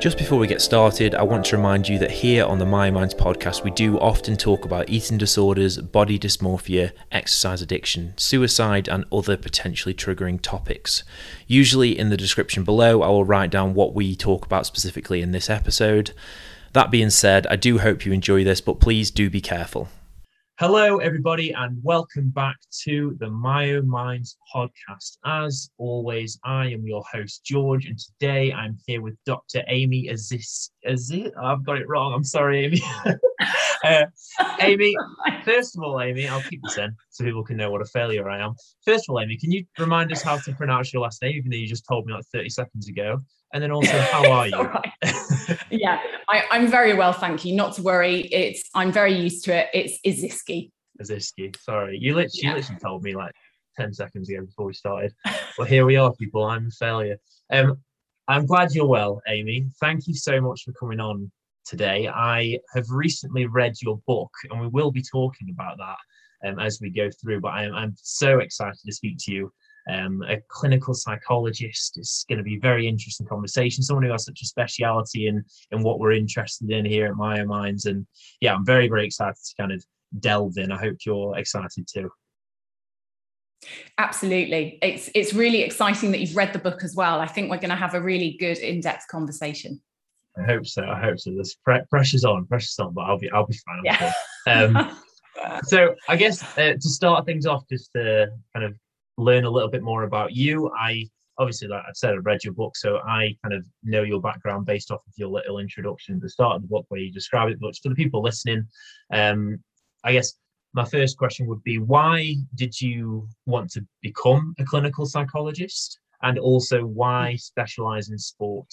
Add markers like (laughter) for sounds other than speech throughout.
Just before we get started, I want to remind you that here on the Myo Minds podcast, we do often talk about eating disorders, body dysmorphia, exercise addiction, suicide, and other potentially triggering topics. Usually, in the description below, I will write down what we talk about specifically in this episode. That being said, I do hope you enjoy this, but please do be careful. Hello, everybody, and welcome back to the Myo Minds podcast. As always, I am your host, George, and today I'm here with Dr. Amy Aziz. Aziz? I've got it wrong. I'm sorry, Amy. (laughs) uh, Amy, (laughs) first of all, Amy, I'll keep this in so people can know what a failure I am. First of all, Amy, can you remind us how to pronounce your last name, even though you just told me like 30 seconds ago? And then also, how are (laughs) you? (laughs) yeah, I, am very well, thank you. Not to worry. It's I'm very used to it. It's Izycky. Izycky. Sorry, you literally, yeah. you literally told me like 10 seconds ago before we started. well, here we are, people. I'm a failure. Um, I'm glad you're well, Amy. Thank you so much for coming on today. I have recently read your book, and we will be talking about that um, as we go through. But I'm, I'm so excited to speak to you um, a clinical psychologist. It's going to be a very interesting conversation. Someone who has such a speciality in in what we're interested in here at Myo Minds, and yeah, I'm very very excited to kind of delve in. I hope you're excited too. Absolutely, it's it's really exciting that you've read the book as well. I think we're going to have a really good in depth conversation. I hope so. I hope so. There's pre- pressure's on, pressure's on, but I'll be I'll be fine. Yeah. Um, (laughs) so I guess uh, to start things off, just to kind of learn a little bit more about you. I obviously, like I said, I've read your book, so I kind of know your background based off of your little introduction at the start of the book where you describe it. But for the people listening, um, I guess my first question would be why did you want to become a clinical psychologist? And also, why specialize in sport?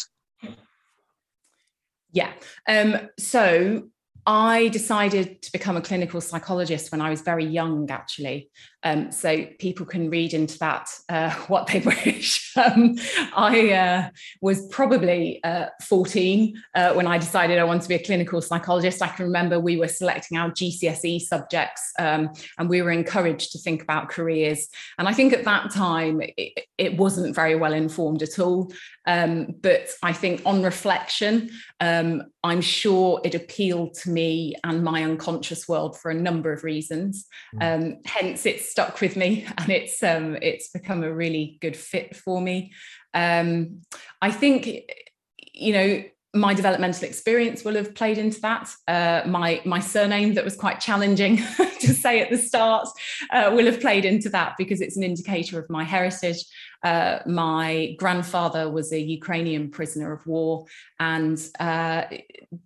Yeah. Um, so I decided to become a clinical psychologist when I was very young, actually. Um, so people can read into that uh, (laughs) what they wish. (laughs) Um, I uh, was probably uh, 14 uh, when I decided I wanted to be a clinical psychologist. I can remember we were selecting our GCSE subjects um, and we were encouraged to think about careers. And I think at that time, it, it wasn't very well informed at all. Um, but I think on reflection, um, I'm sure it appealed to me and my unconscious world for a number of reasons. Mm. hence, it's stuck with me (laughs) and it's um, it's become a really good fit for me. Um, I think you know my developmental experience will have played into that. Uh, my my surname that was quite challenging (laughs) to say at the start uh, will have played into that because it's an indicator of my heritage. Uh, my grandfather was a Ukrainian prisoner of war, and uh,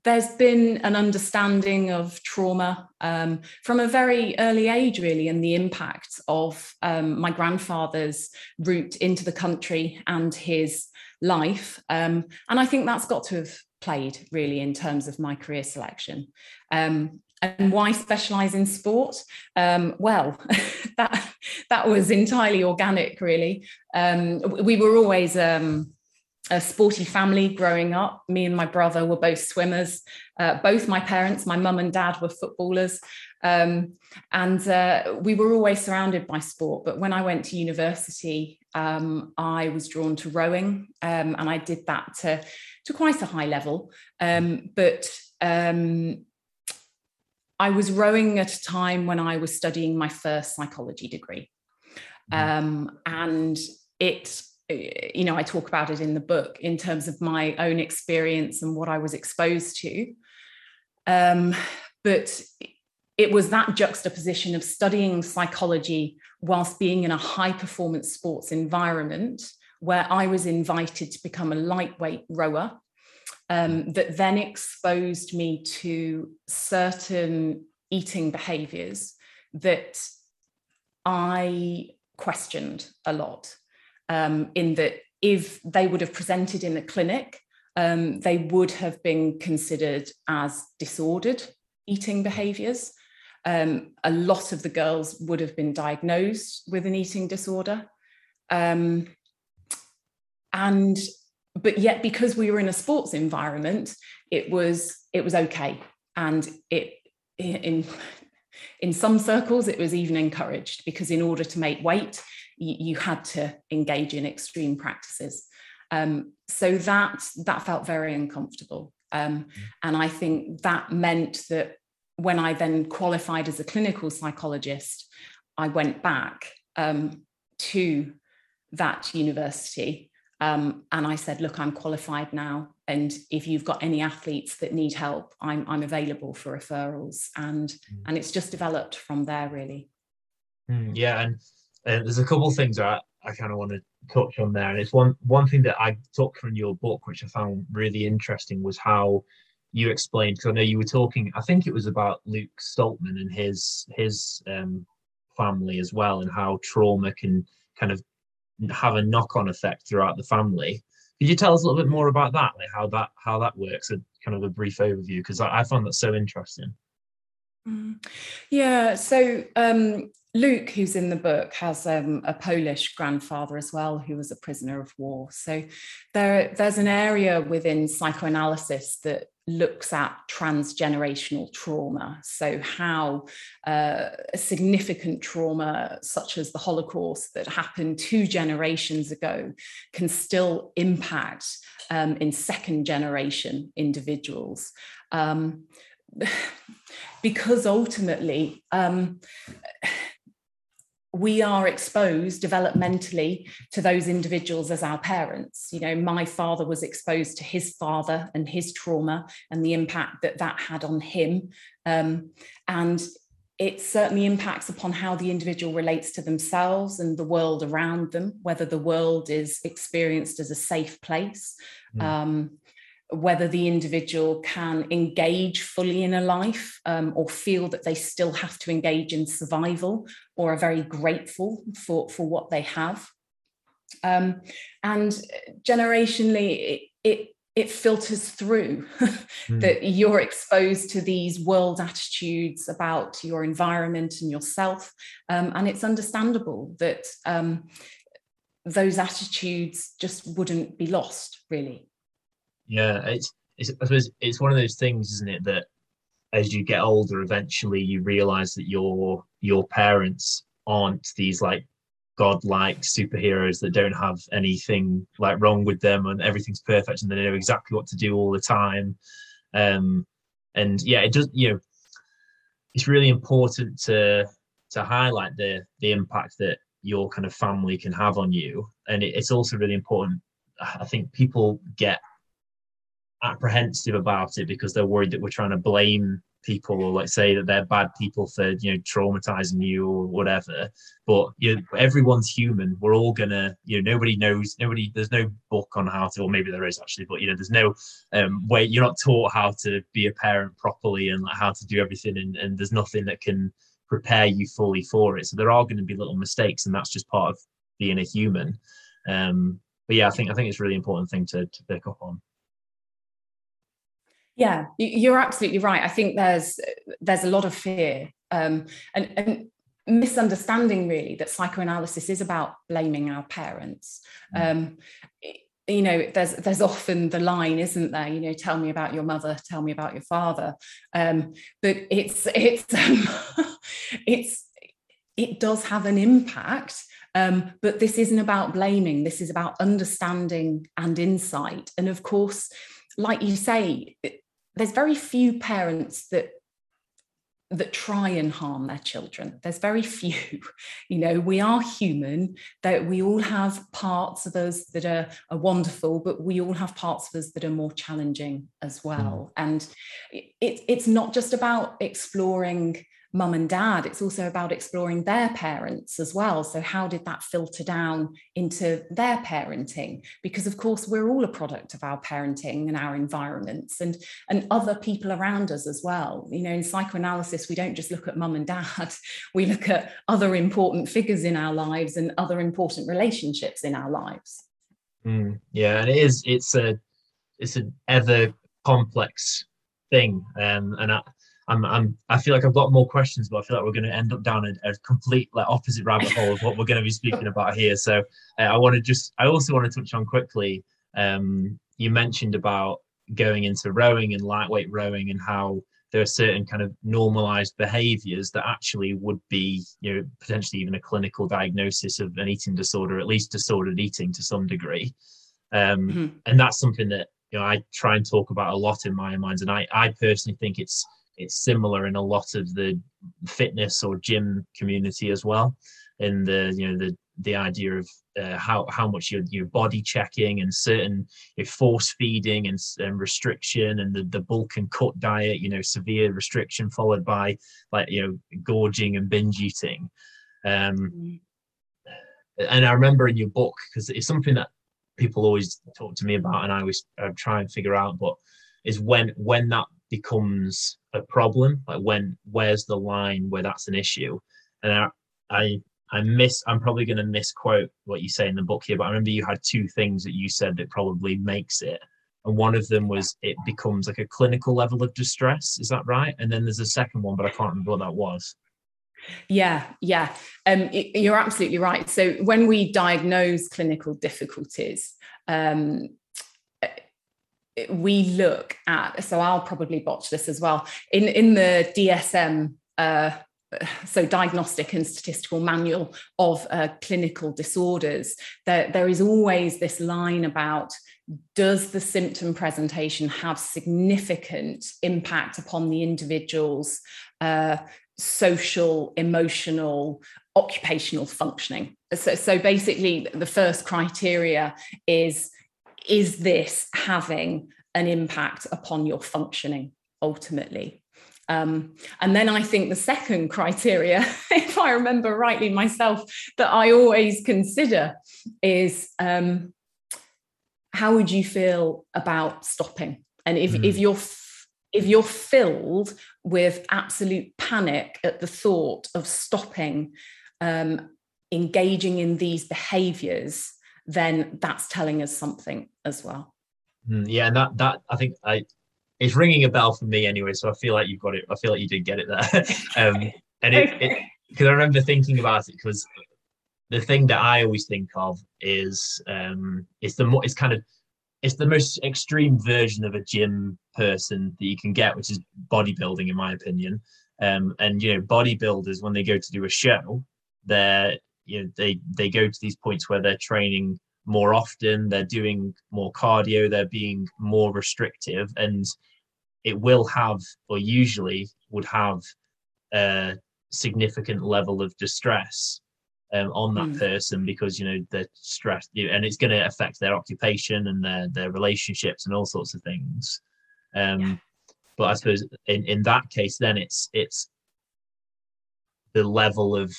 there's been an understanding of trauma um, from a very early age, really, and the impact of um, my grandfather's route into the country and his life. Um, and I think that's got to have played really in terms of my career selection. Um, and why specialize in sport? Um, well, (laughs) that that was entirely organic, really. Um, we were always um, a sporty family growing up. Me and my brother were both swimmers. Uh, both my parents, my mum and dad, were footballers. Um, and uh, we were always surrounded by sport. But when I went to university, um, I was drawn to rowing, um, and I did that to, to quite a high level. Um, but um, I was rowing at a time when I was studying my first psychology degree. Mm-hmm. Um, and it you know, I talk about it in the book in terms of my own experience and what I was exposed to. Um, but it was that juxtaposition of studying psychology whilst being in a high performance sports environment where I was invited to become a lightweight rower um, that then exposed me to certain eating behaviors that I questioned a lot. Um, in that, if they would have presented in a clinic, um, they would have been considered as disordered eating behaviors. Um, a lot of the girls would have been diagnosed with an eating disorder. Um, and but yet because we were in a sports environment it was it was okay and it in in some circles it was even encouraged because in order to make weight you, you had to engage in extreme practices um, so that that felt very uncomfortable um, mm. and i think that meant that when i then qualified as a clinical psychologist i went back um, to that university um, and I said, look, I'm qualified now. And if you've got any athletes that need help, I'm, I'm available for referrals. And, mm. and it's just developed from there, really. Mm, yeah. And uh, there's a couple things that I, I kind of want to touch on there. And it's one, one thing that I took from your book, which I found really interesting, was how you explained, because I know you were talking, I think it was about Luke Stoltman and his, his um, family as well, and how trauma can kind of have a knock-on effect throughout the family. Could you tell us a little bit more about that, like how that how that works, a kind of a brief overview? Because I, I found that so interesting. Mm. Yeah, so um, Luke, who's in the book, has um, a Polish grandfather as well, who was a prisoner of war. So there, there's an area within psychoanalysis that looks at transgenerational trauma. So, how uh, a significant trauma, such as the Holocaust that happened two generations ago, can still impact um, in second generation individuals. Um, (sighs) because ultimately, um, we are exposed developmentally to those individuals as our parents. You know, my father was exposed to his father and his trauma and the impact that that had on him. Um, and it certainly impacts upon how the individual relates to themselves and the world around them, whether the world is experienced as a safe place. Mm. Um, whether the individual can engage fully in a life um, or feel that they still have to engage in survival or are very grateful for, for what they have. Um, and generationally, it, it, it filters through (laughs) mm. that you're exposed to these world attitudes about your environment and yourself. Um, and it's understandable that um, those attitudes just wouldn't be lost, really. Yeah, it's, it's I suppose it's one of those things, isn't it, that as you get older, eventually you realize that your your parents aren't these like godlike superheroes that don't have anything like wrong with them and everything's perfect and they know exactly what to do all the time. Um, and yeah, it does. You know, it's really important to to highlight the the impact that your kind of family can have on you, and it, it's also really important. I think people get apprehensive about it because they're worried that we're trying to blame people or like say that they're bad people for you know traumatizing you or whatever. But you know, everyone's human. We're all gonna you know nobody knows nobody there's no book on how to or maybe there is actually but you know there's no um way you're not taught how to be a parent properly and like how to do everything and, and there's nothing that can prepare you fully for it. So there are going to be little mistakes and that's just part of being a human. Um but yeah i think i think it's a really important thing to, to pick up on yeah, you're absolutely right. I think there's there's a lot of fear um, and, and misunderstanding really that psychoanalysis is about blaming our parents. Mm. Um, you know, there's there's often the line, isn't there? You know, tell me about your mother, tell me about your father. Um, but it's it's um, (laughs) it's it does have an impact. Um, but this isn't about blaming. This is about understanding and insight. And of course, like you say, there's very few parents that that try and harm their children there's very few (laughs) you know we are human that we all have parts of us that are, are wonderful but we all have parts of us that are more challenging as well mm. and it, it's not just about exploring mum and dad it's also about exploring their parents as well. So how did that filter down into their parenting? Because of course we're all a product of our parenting and our environments and and other people around us as well. You know in psychoanalysis we don't just look at mum and dad. (laughs) We look at other important figures in our lives and other important relationships in our lives. Mm, yeah and it is it's a it's an ever complex thing um, and I, I'm, I'm, I feel like I've got more questions, but I feel like we're going to end up down a, a complete like opposite rabbit hole of what we're going to be speaking (laughs) about here. So uh, I want to just, I also want to touch on quickly. Um, you mentioned about going into rowing and lightweight rowing and how there are certain kind of normalized behaviors that actually would be, you know, potentially even a clinical diagnosis of an eating disorder, at least disordered eating to some degree. Um, mm-hmm. And that's something that you know I try and talk about a lot in Myo Minds, and I I personally think it's it's similar in a lot of the fitness or gym community as well in the you know the the idea of uh, how how much your your body checking and certain your force feeding and, and restriction and the, the bulk and cut diet you know severe restriction followed by like you know gorging and binge eating um mm. and i remember in your book because it's something that people always talk to me about and i always uh, try and figure out but is when when that becomes a problem like when where's the line where that's an issue? And i i, I miss i'm probably going to misquote what you say in the book here but i remember you had two things that you said that probably makes it. And one of them was it becomes like a clinical level of distress. Is that right? And then there's a second one but i can't remember what that was. Yeah, yeah. Um, you're absolutely right. So when we diagnose clinical difficulties, um, we look at so i'll probably botch this as well. In in the dsm uh, so diagnostic and statistical manual of uh, clinical disorders there, there is always this line about does the symptom presentation have significant impact upon the individual's uh, social emotional occupational functioning? So, so basically the first criteria is is this having an impact upon your functioning ultimately? Um, and then I think the second criteria, (laughs) if I remember rightly myself, that I always consider is um, how would you feel about stopping? And if, mm. if you're if you're filled with absolute panic at the thought of stopping um, engaging in these behaviors, then that's telling us something as well. Mm, yeah, and that that I think I it's ringing a bell for me anyway. So I feel like you've got it. I feel like you did get it there. (laughs) um, and it because I remember thinking about it because the thing that I always think of is um, it's the it's kind of it's the most extreme version of a gym person that you can get, which is bodybuilding, in my opinion. Um, and you know, bodybuilders when they go to do a show, they're you know they they go to these points where they're training more often they're doing more cardio they're being more restrictive and it will have or usually would have a significant level of distress um, on that mm. person because you know they're stressed and it's going to affect their occupation and their their relationships and all sorts of things um yeah. but i suppose in in that case then it's it's the level of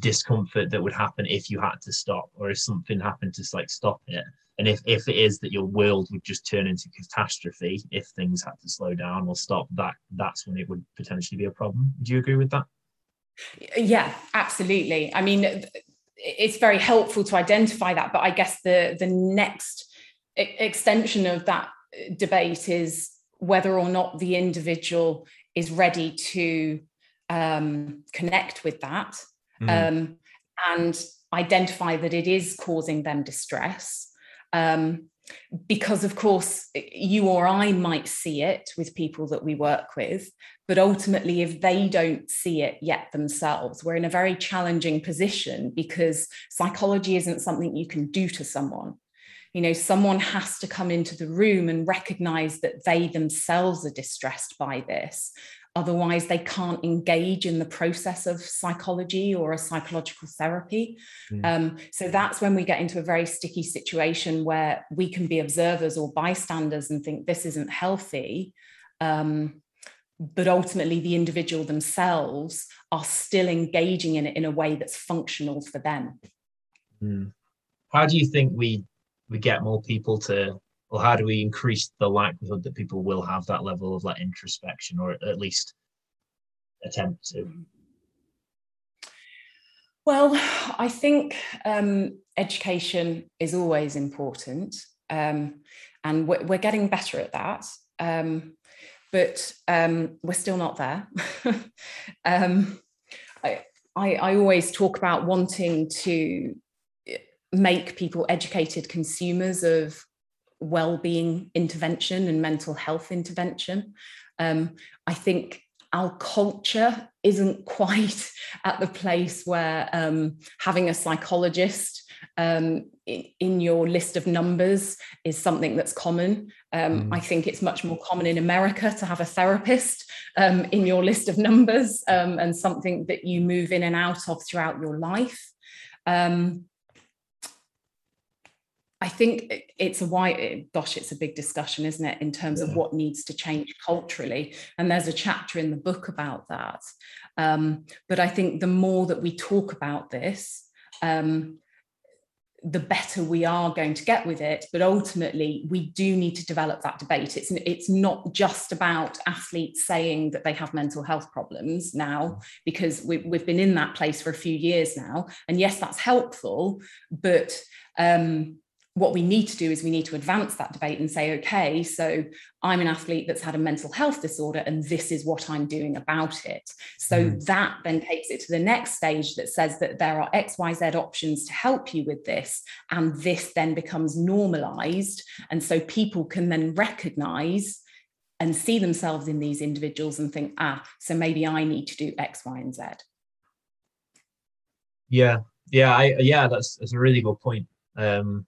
discomfort that would happen if you had to stop or if something happened to like stop it. And if, if it is that your world would just turn into catastrophe if things had to slow down or stop that that's when it would potentially be a problem. Do you agree with that? Yeah absolutely. I mean it's very helpful to identify that but i guess the the next extension of that debate is whether or not the individual is ready to um, connect with that mm. um, and identify that it is causing them distress. Um, because, of course, you or I might see it with people that we work with, but ultimately, if they don't see it yet themselves, we're in a very challenging position because psychology isn't something you can do to someone you know someone has to come into the room and recognize that they themselves are distressed by this Otherwise, they can't engage in the process of psychology or a psychological therapy. Mm. Um, so that's when we get into a very sticky situation where we can be observers or bystanders and think this isn't healthy. Um, but ultimately, the individual themselves are still engaging in it in a way that's functional for them. Mm. How do you think we we get more people to or how do we increase the likelihood that people will have that level of like introspection or at least attempt to well i think um, education is always important um, and we're, we're, getting better at that um, but um, we're still not there. (laughs) um, I, I, I always talk about wanting to make people educated consumers of well-being intervention and mental health intervention. Um, I think our culture isn't (laughs) quite at the place where um, having a psychologist um, in, in, your list of numbers is something that's common. Um, mm. I think it's much more common in America to have a therapist um, in your list of numbers um, and something that you move in and out of throughout your life. Um, I think it's a why, gosh, it's a big discussion, isn't it, in terms yeah. of what needs to change culturally. And there's a chapter in the book about that. Um, but I think the more that we talk about this, um, the better we are going to get with it. But ultimately, we do need to develop that debate. It's, it's not just about athletes saying that they have mental health problems now, because we, we've been in that place for a few years now. And yes, that's helpful, but um, what we need to do is we need to advance that debate and say, okay, so I'm an athlete that's had a mental health disorder, and this is what I'm doing about it. So mm. that then takes it to the next stage that says that there are XYZ options to help you with this. And this then becomes normalized. And so people can then recognize and see themselves in these individuals and think, ah, so maybe I need to do X, Y, and Z. Yeah, yeah, I yeah, that's that's a really good point. Um,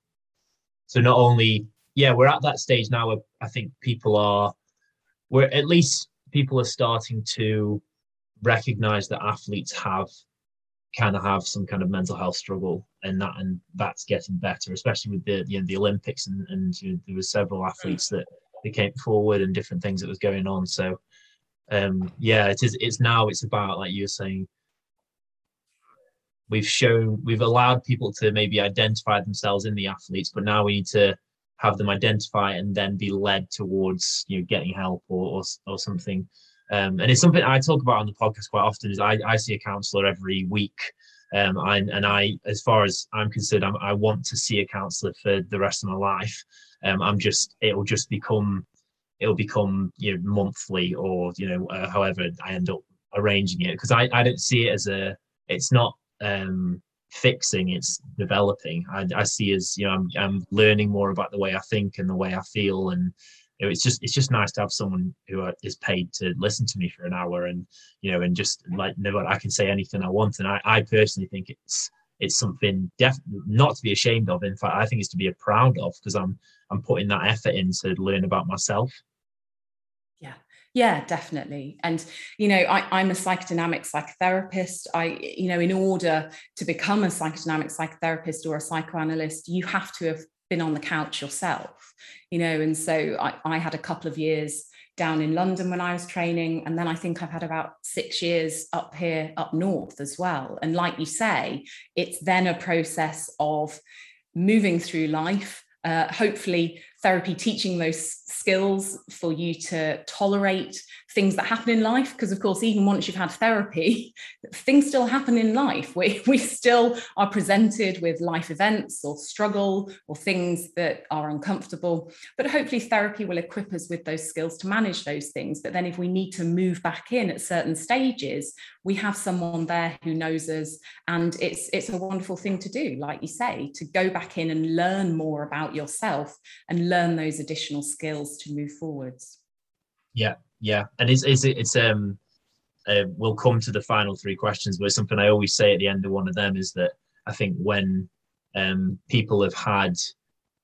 so not only, yeah, we're at that stage now where I think people are, we're at least people are starting to recognize that athletes have kind of have some kind of mental health struggle and that and that's getting better especially with the you know the olympics and, and you know, there were several athletes that they came forward and different things that was going on. So um yeah it is it's now it's about like you were saying we've shown we've allowed people to maybe identify themselves in the athletes but now we need to have them identify and then be led towards you know getting help or or, or something. Um, and it's something i talk about on the podcast quite often is i, I see a counselor every week. Um, I, and i as far as i'm concerned I'm, i want to see a counselor for the rest of my life. Um, i'm just it'll just become it'll become you know monthly or you know uh, however i end up arranging it. Because I, I don't see it as a it's not um, fixing, it's developing. I, I see as you know, I'm, I'm learning more about the way I think and the way I feel, and it's just it's just nice to have someone who is paid to listen to me for an hour, and you know, and just like know I can say anything I want, and I, I personally think it's it's something def- not to be ashamed of. In fact, I think it's to be proud of because I'm I'm putting that effort in to learn about myself. Yeah, definitely. And, you know, I, am a psychodynamic psychotherapist. I, you know, in order to become a psychodynamic psychotherapist or a psychoanalyst, you have to have been on the couch yourself, you know, and so I, I had a couple of years down in London when I was training. And then I think I've had about six years up here, up north as well. And like you say, it's then a process of moving through life, uh, hopefully therapy teaching those skills for you to tolerate things that happen in life. Because of course even once you've had therapy (laughs) things still happen in life. We, (laughs) we still are presented with life events or struggle or things that are uncomfortable. But hopefully therapy will equip us with those skills to manage those things. But then if we need to move back in at certain stages we have someone there who knows us and it's it's a wonderful thing to do like you say to go back in and learn more about yourself and learn those additional skills to move forwards. Yeah yeah, and it's it's it's um uh, we'll come to the final three questions, but something I always say at the end of one of them is that I think when um, people have had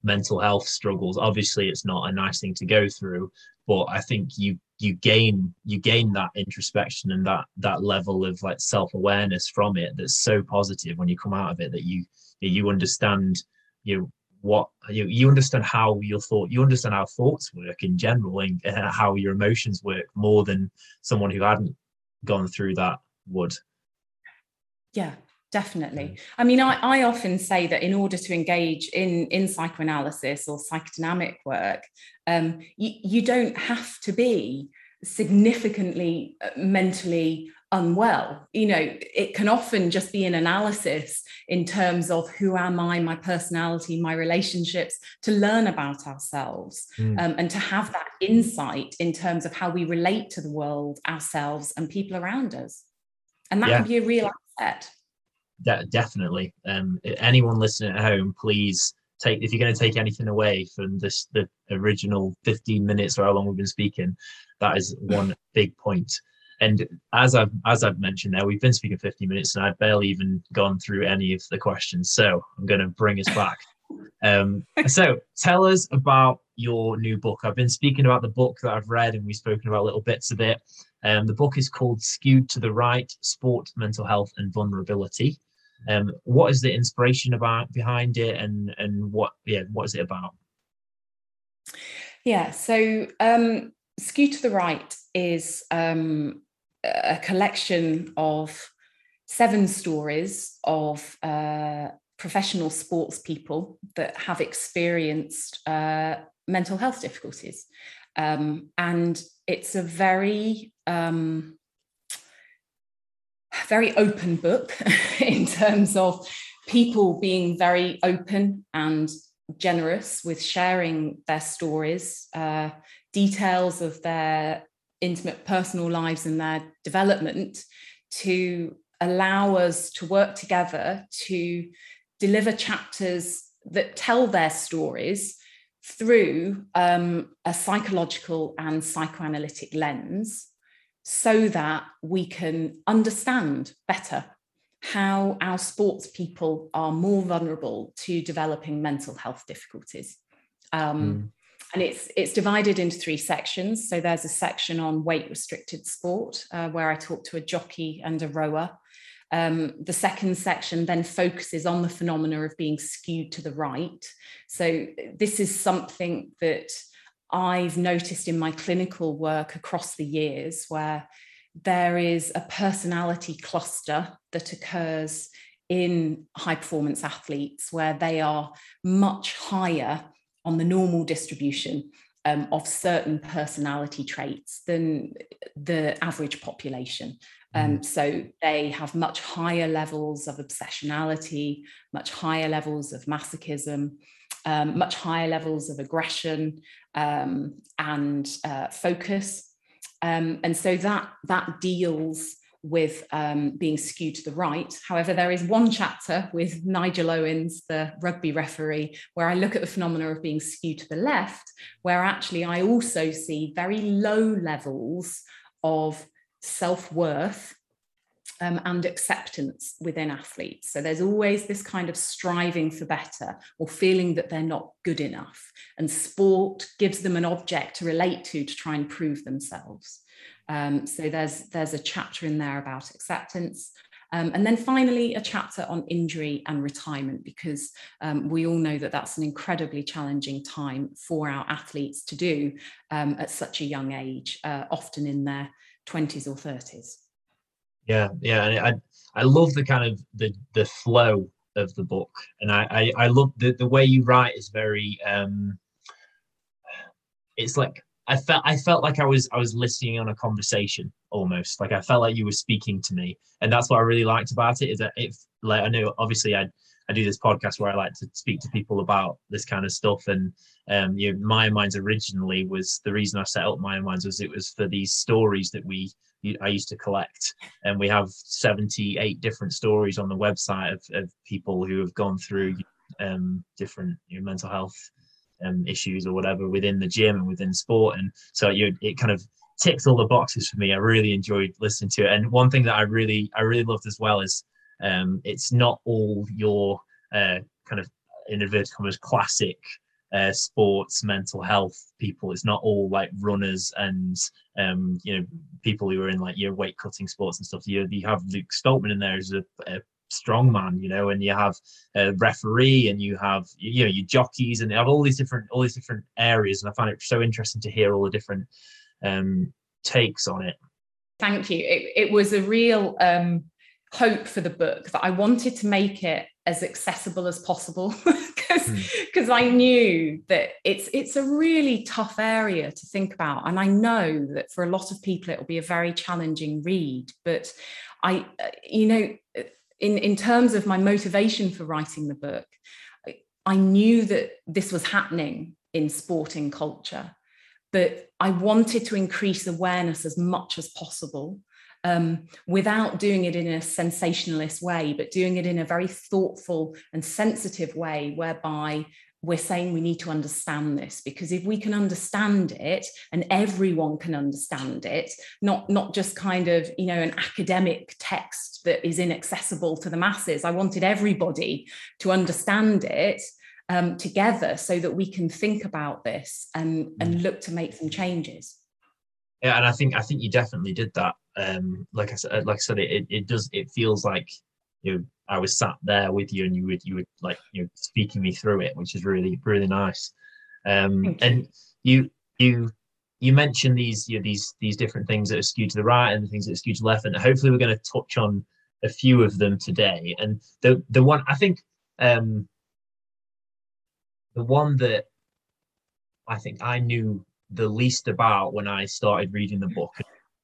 mental health struggles, obviously it's not a nice thing to go through, but I think you you gain you gain that introspection and that that level of like self awareness from it that's so positive when you come out of it that you you understand you know, what you, you understand how your thought you understand how thoughts work in general and how your emotions work more than someone who hadn't gone through that would. Yeah definitely. I mean I, I often say that in order to engage in in psychoanalysis or psychodynamic work um, you, you don't have to be significantly uh, mentally unwell you know it can often just be an analysis in terms of who am I, my personality, my relationships, to learn about ourselves mm. um, and to have that insight in terms of how we relate to the world, ourselves, and people around us. And that yeah. can be a real asset. De- definitely. Um, anyone listening at home, please take if you're going to take anything away from this the original 15 minutes or how long we've been speaking that is one big point and as I've as I've mentioned there, we've been speaking 50 minutes and I've barely even gone through any of the questions. So I'm going to bring us back. Um, (laughs) so tell us about your new book. I've been speaking about the book that I've read and we've spoken about little bits of it. Um, the book is called Skewed to the Right: Sport, Mental Health, and Vulnerability. Um, what is the inspiration about behind it, and and what yeah what is it about? Yeah, so um, Skewed to the Right is um, a collection of seven stories of uh, professional sports people that have experienced uh, mental health difficulties. Um, and it's a very, um, very open book (laughs) in terms of people being very open and generous with sharing their stories, uh, details of their intimate personal lives and their development to allow us to work together to deliver chapters that tell their stories through um, a psychological and psychoanalytic lens so that we can understand better how our sports people are more vulnerable to developing mental health difficulties. Um, mm and it's it's divided into three sections. So there's a section on weight restricted sport uh, where I talk to a jockey and a rower. Um, the second section then focuses on the phenomena of being skewed to the right. So this is something that I've noticed in my clinical work across the years where there is a personality cluster that occurs in high performance athletes where they are much higher on the normal distribution um, of certain personality traits than the average population. Um, mm. so they have much higher levels of obsessionality, much higher levels of masochism, um, much higher levels of aggression um, and uh, focus. Um, and so that that deals with um, being skewed to the right. However, there is one chapter with Nigel Owens, the rugby referee, where I look at the phenomena of being skewed to the left, where actually I also see very low levels of self worth um, and acceptance within athletes. So there's always this kind of striving for better or feeling that they're not good enough. And sport gives them an object to relate to to try and prove themselves. Um, so there's there's a chapter in there about acceptance. Um, and then finally, a chapter on injury and retirement, because um, we all know that that's an incredibly challenging time for our athletes to do um, at such a young age, uh, often in their 20s or 30s. Yeah, yeah, and I I love the kind of the the flow of the book, and I I, I love the the way you write is very um, it's like I felt I felt like I was I was listening on a conversation almost. Like I felt like you were speaking to me. And that's what I really liked about it is that if like I know obviously I I do this podcast where I like to speak to people about this kind of stuff. And um you know, Myo Minds originally was the reason I set up Myo Minds was it was for these stories that we I used to collect. And we have 78 different stories on the website of, of people who have gone through um different you know, mental health um, issues or whatever within the gym and within sport. And so you, it kind of ticks all the boxes for me. I really enjoyed listening to it. And one thing that I really, I really loved as well is um, it's not all your uh, kind of in inverted commas classic uh, sports mental health people. It's not all like runners and um, you know people who are in like your weight cutting sports and stuff. You you have Luke Stoltman in there as a, a strongman, you know, and you have a referee and you have you know your jockeys and you have all these different all these different areas. And I find it so interesting to hear all the different um, takes on it. Thank you. It, it was a real um, hope for the book that I wanted to make it as accessible as possible (laughs) because because hmm. I knew that it's it's a really tough area to think about and I know that for a lot of people it will be a very challenging read but I uh, you know in, in terms of my motivation for writing the book, I knew that this was happening in sporting culture, but I wanted to increase awareness as much as possible um, without doing it in a sensationalist way, but doing it in a very thoughtful and sensitive way, whereby we're saying we need to understand this because if we can understand it and everyone can understand it not not just kind of you know an academic text that is inaccessible to the masses i wanted everybody to understand it um, together so that we can think about this and and mm. look to make some changes yeah and i think i think you definitely did that um like i said like i said it, it does it feels like you know i was sat there with you and you would you would like you know speaking me through it which is really really nice. Um and you. you you mentioned these you know, these these different things that are skewed to the right and the things that are skewed to the left and hopefully we're going to touch on a few of them today. And the the one i think um the one that I think I knew the least about when I started reading the book,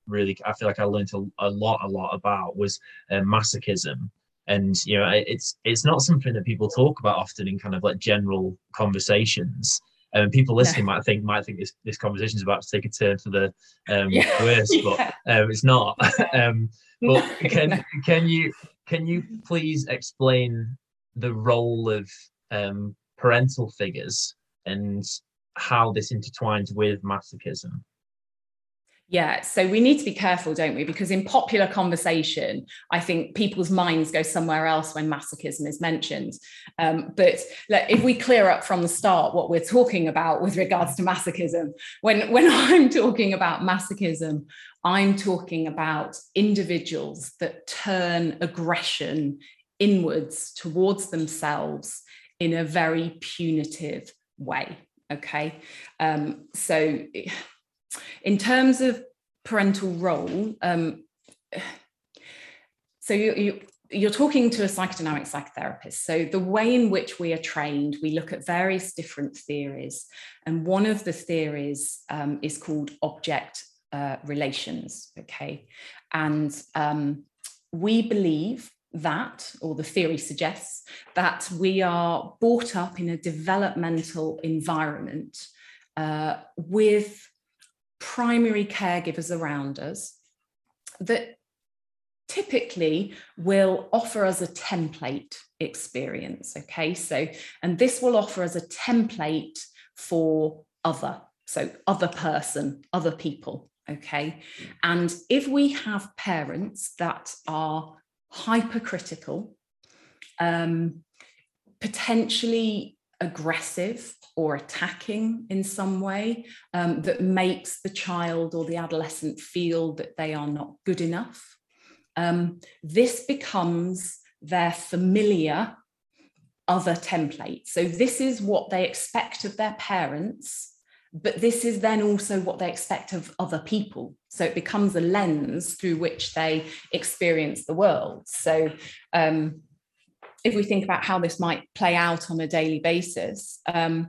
really, I feel like I learned a, a lot, a lot about was uh, masochism. And you know, it's it's not something that people talk about often in kind of like general conversations. And um, people listening yeah. might think might think this this conversation is about to take a turn for the um, (laughs) yeah. worse, but um, it's not. (laughs) (laughs) um, but can can you can you please explain the role of um, parental figures and how this intertwines with masochism. Yeah, so we need to be careful, don't we? Because in popular conversation, I think people's minds go somewhere else when masochism is mentioned. Um, but if we clear up from the start what we're talking about with regards to masochism, when, when (laughs) I'm talking about masochism, I'm talking about individuals that turn aggression inwards towards themselves in a very punitive way. Okay. Um, so, in terms of parental role, um, so you, you, you're talking to a psychodynamic psychotherapist. So, the way in which we are trained, we look at various different theories. And one of the theories um, is called object uh, relations. Okay. And um, we believe that, or the theory suggests, that we are brought up in a developmental environment uh, with primary caregivers around us that typically will offer us a template experience. Okay, so, and this will offer us a template for other, so other person, other people. Okay, and if we have parents that are hypercritical, um, potentially aggressive or attacking in some way um, that makes the child or the adolescent feel that they are not good enough. Um, this becomes their familiar other template. So, this is what they expect of their parents but this is then also what they expect of other people so it becomes a lens through which they experience the world so um, if we think about how this might play out on a daily basis um,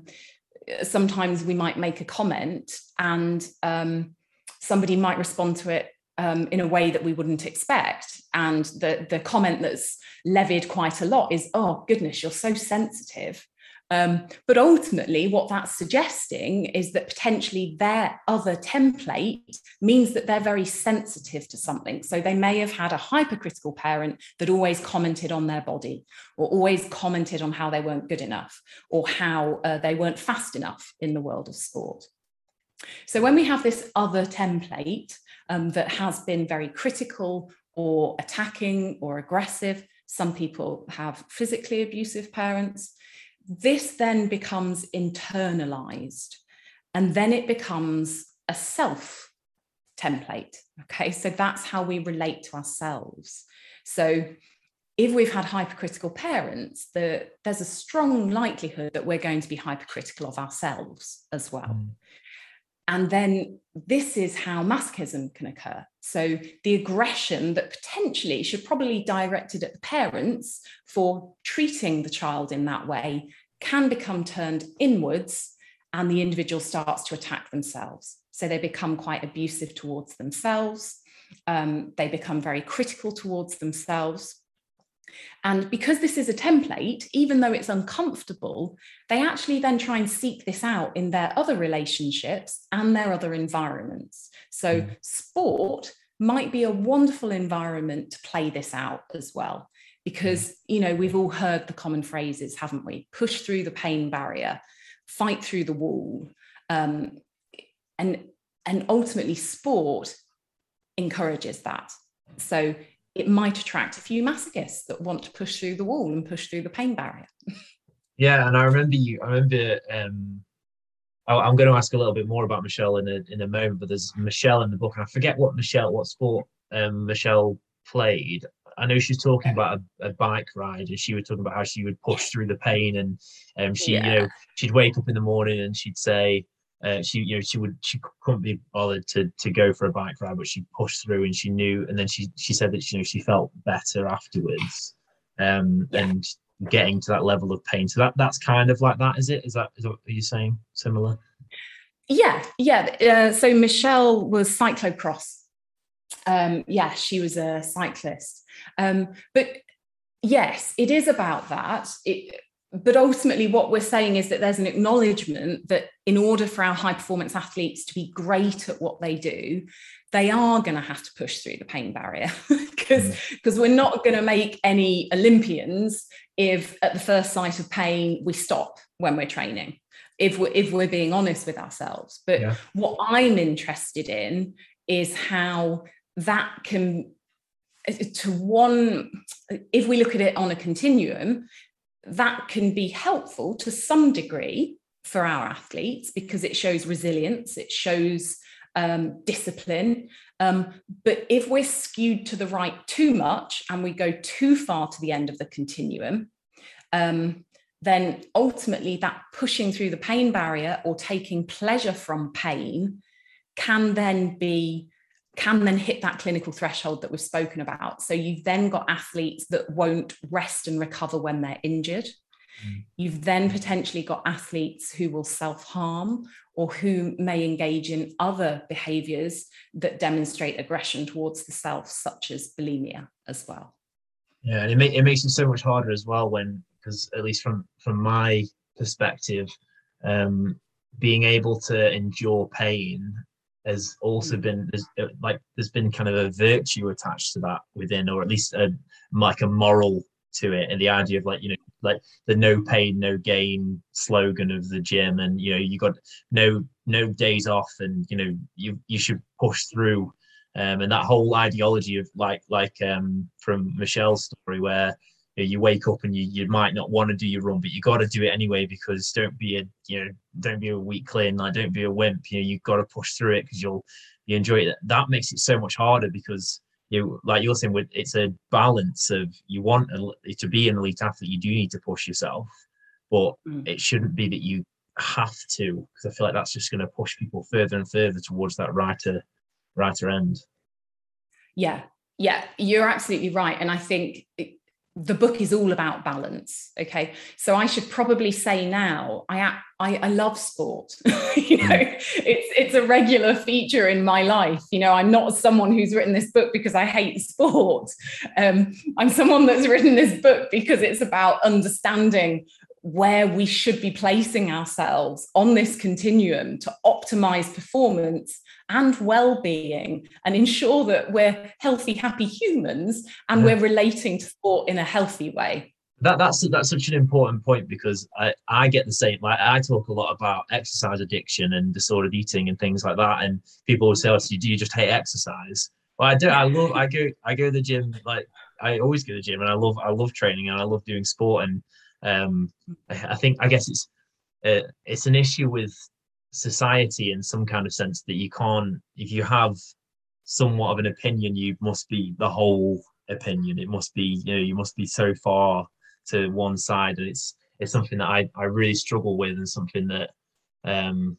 sometimes we might make a comment and um, somebody might respond to it um, in a way that we wouldn't expect. And the, the comment that's levied quite a lot is, oh, goodness, you're so sensitive. Um, but ultimately, what that's suggesting is that potentially their other template means that they're very sensitive to something. So they may have had a hypercritical parent that always commented on their body, or always commented on how they weren't good enough, or how uh, they weren't fast enough in the world of sport. So when we have this other template um, that has been very critical or attacking or aggressive, some people have physically abusive parents this then becomes internalized and then it becomes a self template. Okay, so that's how we relate to ourselves. So if we've had hypercritical parents, the, there's a strong likelihood that we're going to be hypercritical of ourselves as well. Mm. And then this is how masochism can occur. So the aggression that potentially should probably be directed at the parents for treating the child in that way can become turned inwards and the individual starts to attack themselves. So they become quite abusive towards themselves. Um, they become very critical towards themselves. And because this is a template, even though it's uncomfortable, they actually then try and seek this out in their other relationships and their other environments. So, mm. sport might be a wonderful environment to play this out as well. Because, mm. you know, we've all heard the common phrases, haven't we? Push through the pain barrier, fight through the wall. Um, and, and ultimately, sport encourages that. So it might attract a few masochists that want to push through the wall and push through the pain barrier. (laughs) yeah, and I remember you. I remember. Um, I, am going to ask a little bit more about Michelle in a in a moment, but there's Michelle in the book, and I forget what Michelle, what sport um, Michelle played. I know she's talking about a, a, bike ride, and she was talking about how she would push through the pain, and um, she, yeah. you know, she'd wake up in the morning and she'd say, uh, she you know she would she couldn't be bothered to to go for a bike ride but she pushed through and she knew and then she she said that you know she felt better afterwards um yeah. and getting to that level of pain so that that's kind of like that is it is that is that what are you saying similar yeah yeah uh, so michelle was cyclocross um yeah she was a cyclist um but yes it is about that it but ultimately what we're saying is that there's an acknowledgement that in order for our high performance athletes to be great at what they do they are going to have to push through the pain barrier (laughs) because because mm. we're not going to make any olympians if at the first sight of pain we stop when we're training if we're if we're being honest with ourselves but yeah. what i'm interested in is how that can to one if we look at it on a continuum that can be helpful to some degree for our athletes because it shows resilience, it shows um, discipline. Um, but if we're skewed to the right too much and we go too far to the end of the continuum, um, then ultimately that pushing through the pain barrier or taking pleasure from pain can then be can then hit that clinical threshold that we've spoken about. So you've then got athletes that won't rest and recover when they're injured. Mm. You've then potentially got athletes who will self harm or who may engage in other behaviors that demonstrate aggression towards the self, such as bulimia as well. Yeah, and it, may, it makes it so much harder as well when, because at least from from my perspective, um, being able to endure pain has also mm. been there's, uh, like there's been kind of a virtue attached to that within or at least a like a moral to it and the idea of like you know like the no pain no gain slogan of the gym and you know you got no no days off and you know you you should push through um, and that whole ideology of like like um, from Michelle's story where you, know, you wake up and you, you might not want to do your run, but you got to do it anyway because don't be a you know don't be a weakling, like don't be a wimp. You know you got to push through it because you'll you enjoy it. That makes it so much harder because you know, like you're saying, it's a balance of you want a, to be an elite athlete, you do need to push yourself, but mm. it shouldn't be that you have to because I feel like that's just going to push people further and further towards that writer writer end. Yeah, yeah, you're absolutely right, and I think it, the book is all about balance okay? So i should probably say now i i, I love sport (laughs) you know? Mm. it's it's a regular feature in my life you know? I'm not someone who's written this book because i hate sport. Um, i'm someone that's written this book because it's about understanding where we should be placing ourselves on this continuum to optimize performance and well-being and ensure that we're healthy happy humans and yeah. we're relating to sport in a healthy way. That, that's that's such an important point because I, I get the same like I talk a lot about exercise addiction and disordered eating and things like that. And people will say oh, so do you just hate exercise? Well I do I love I go I go to the gym like I always go to the gym and I love I love training and I love doing sport and um, I think I guess it's uh, it's an issue with society in some kind of sense that you can't if you have somewhat of an opinion you must be the whole opinion. It must be you know you must be so far to one side. And it's it's something that I, I really struggle with and something that um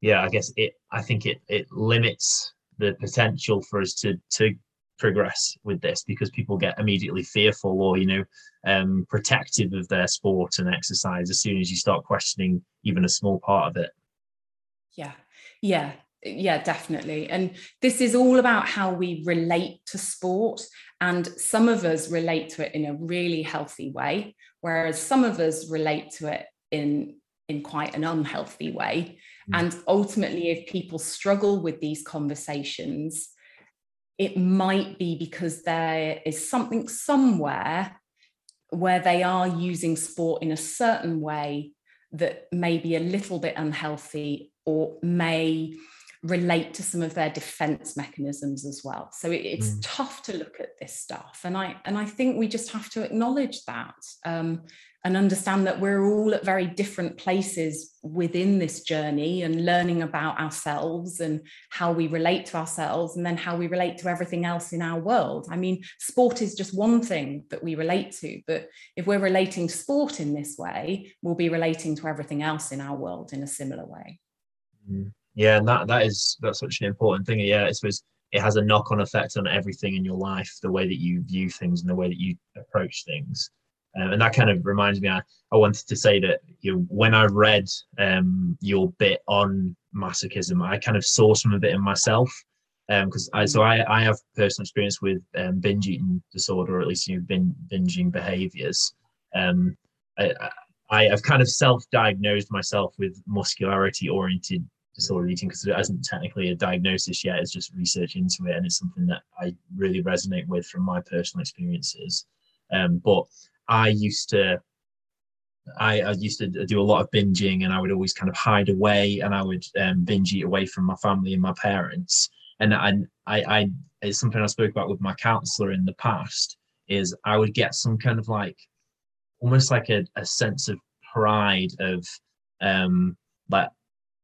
yeah I guess it I think it it limits the potential for us to to progress with this because people get immediately fearful or you know um, protective of their sport and exercise as soon as you start questioning even a small part of it. Yeah. Yeah. Yeah definitely. And this is all about how we relate to sport and some of us relate to it in a really healthy way whereas some of us relate to it in in quite an unhealthy way. Mm. and ultimately if people struggle with these conversations it might be because there is something somewhere where they are using sport in a certain way that may be a little bit unhealthy or may relate to some of their defense mechanisms as well. So it, it's mm. tough to look at this stuff. And i and i think we just have to acknowledge that. Um, and understand that we're all at very different places within this journey and learning about ourselves and how we relate to ourselves and then how we relate to everything else in our world. I mean, sport is just one thing that we relate to, but if we're relating to sport in this way, we'll be relating to everything else in our world in a similar way. Mm. Yeah, and that that is that's such an important thing. Yeah, I suppose it has a knock-on effect on everything in your life, the way that you view things and the way that you approach things. Um, and that kind of reminds me, I, I wanted to say that you know, when I read um, your bit on masochism, I kind of saw some of it in myself. Because um, I so I, I have personal experience with um, binge eating disorder, or at least you know, bin, binging behaviors. Um, I, I, have kind of self-diagnosed myself with muscularity oriented disorder eating because it isn't technically a diagnosis yet. It's just research into it, and it's something that I really resonate with from my personal experiences. Um, but I used to I, I, used to do a lot of binging and I would always kind of hide away and I would um, binge eat away from my family and my parents. And I, I, I, it's something I spoke about with my counselor in the past is I would get some kind of like, almost like a, a sense of pride of um, like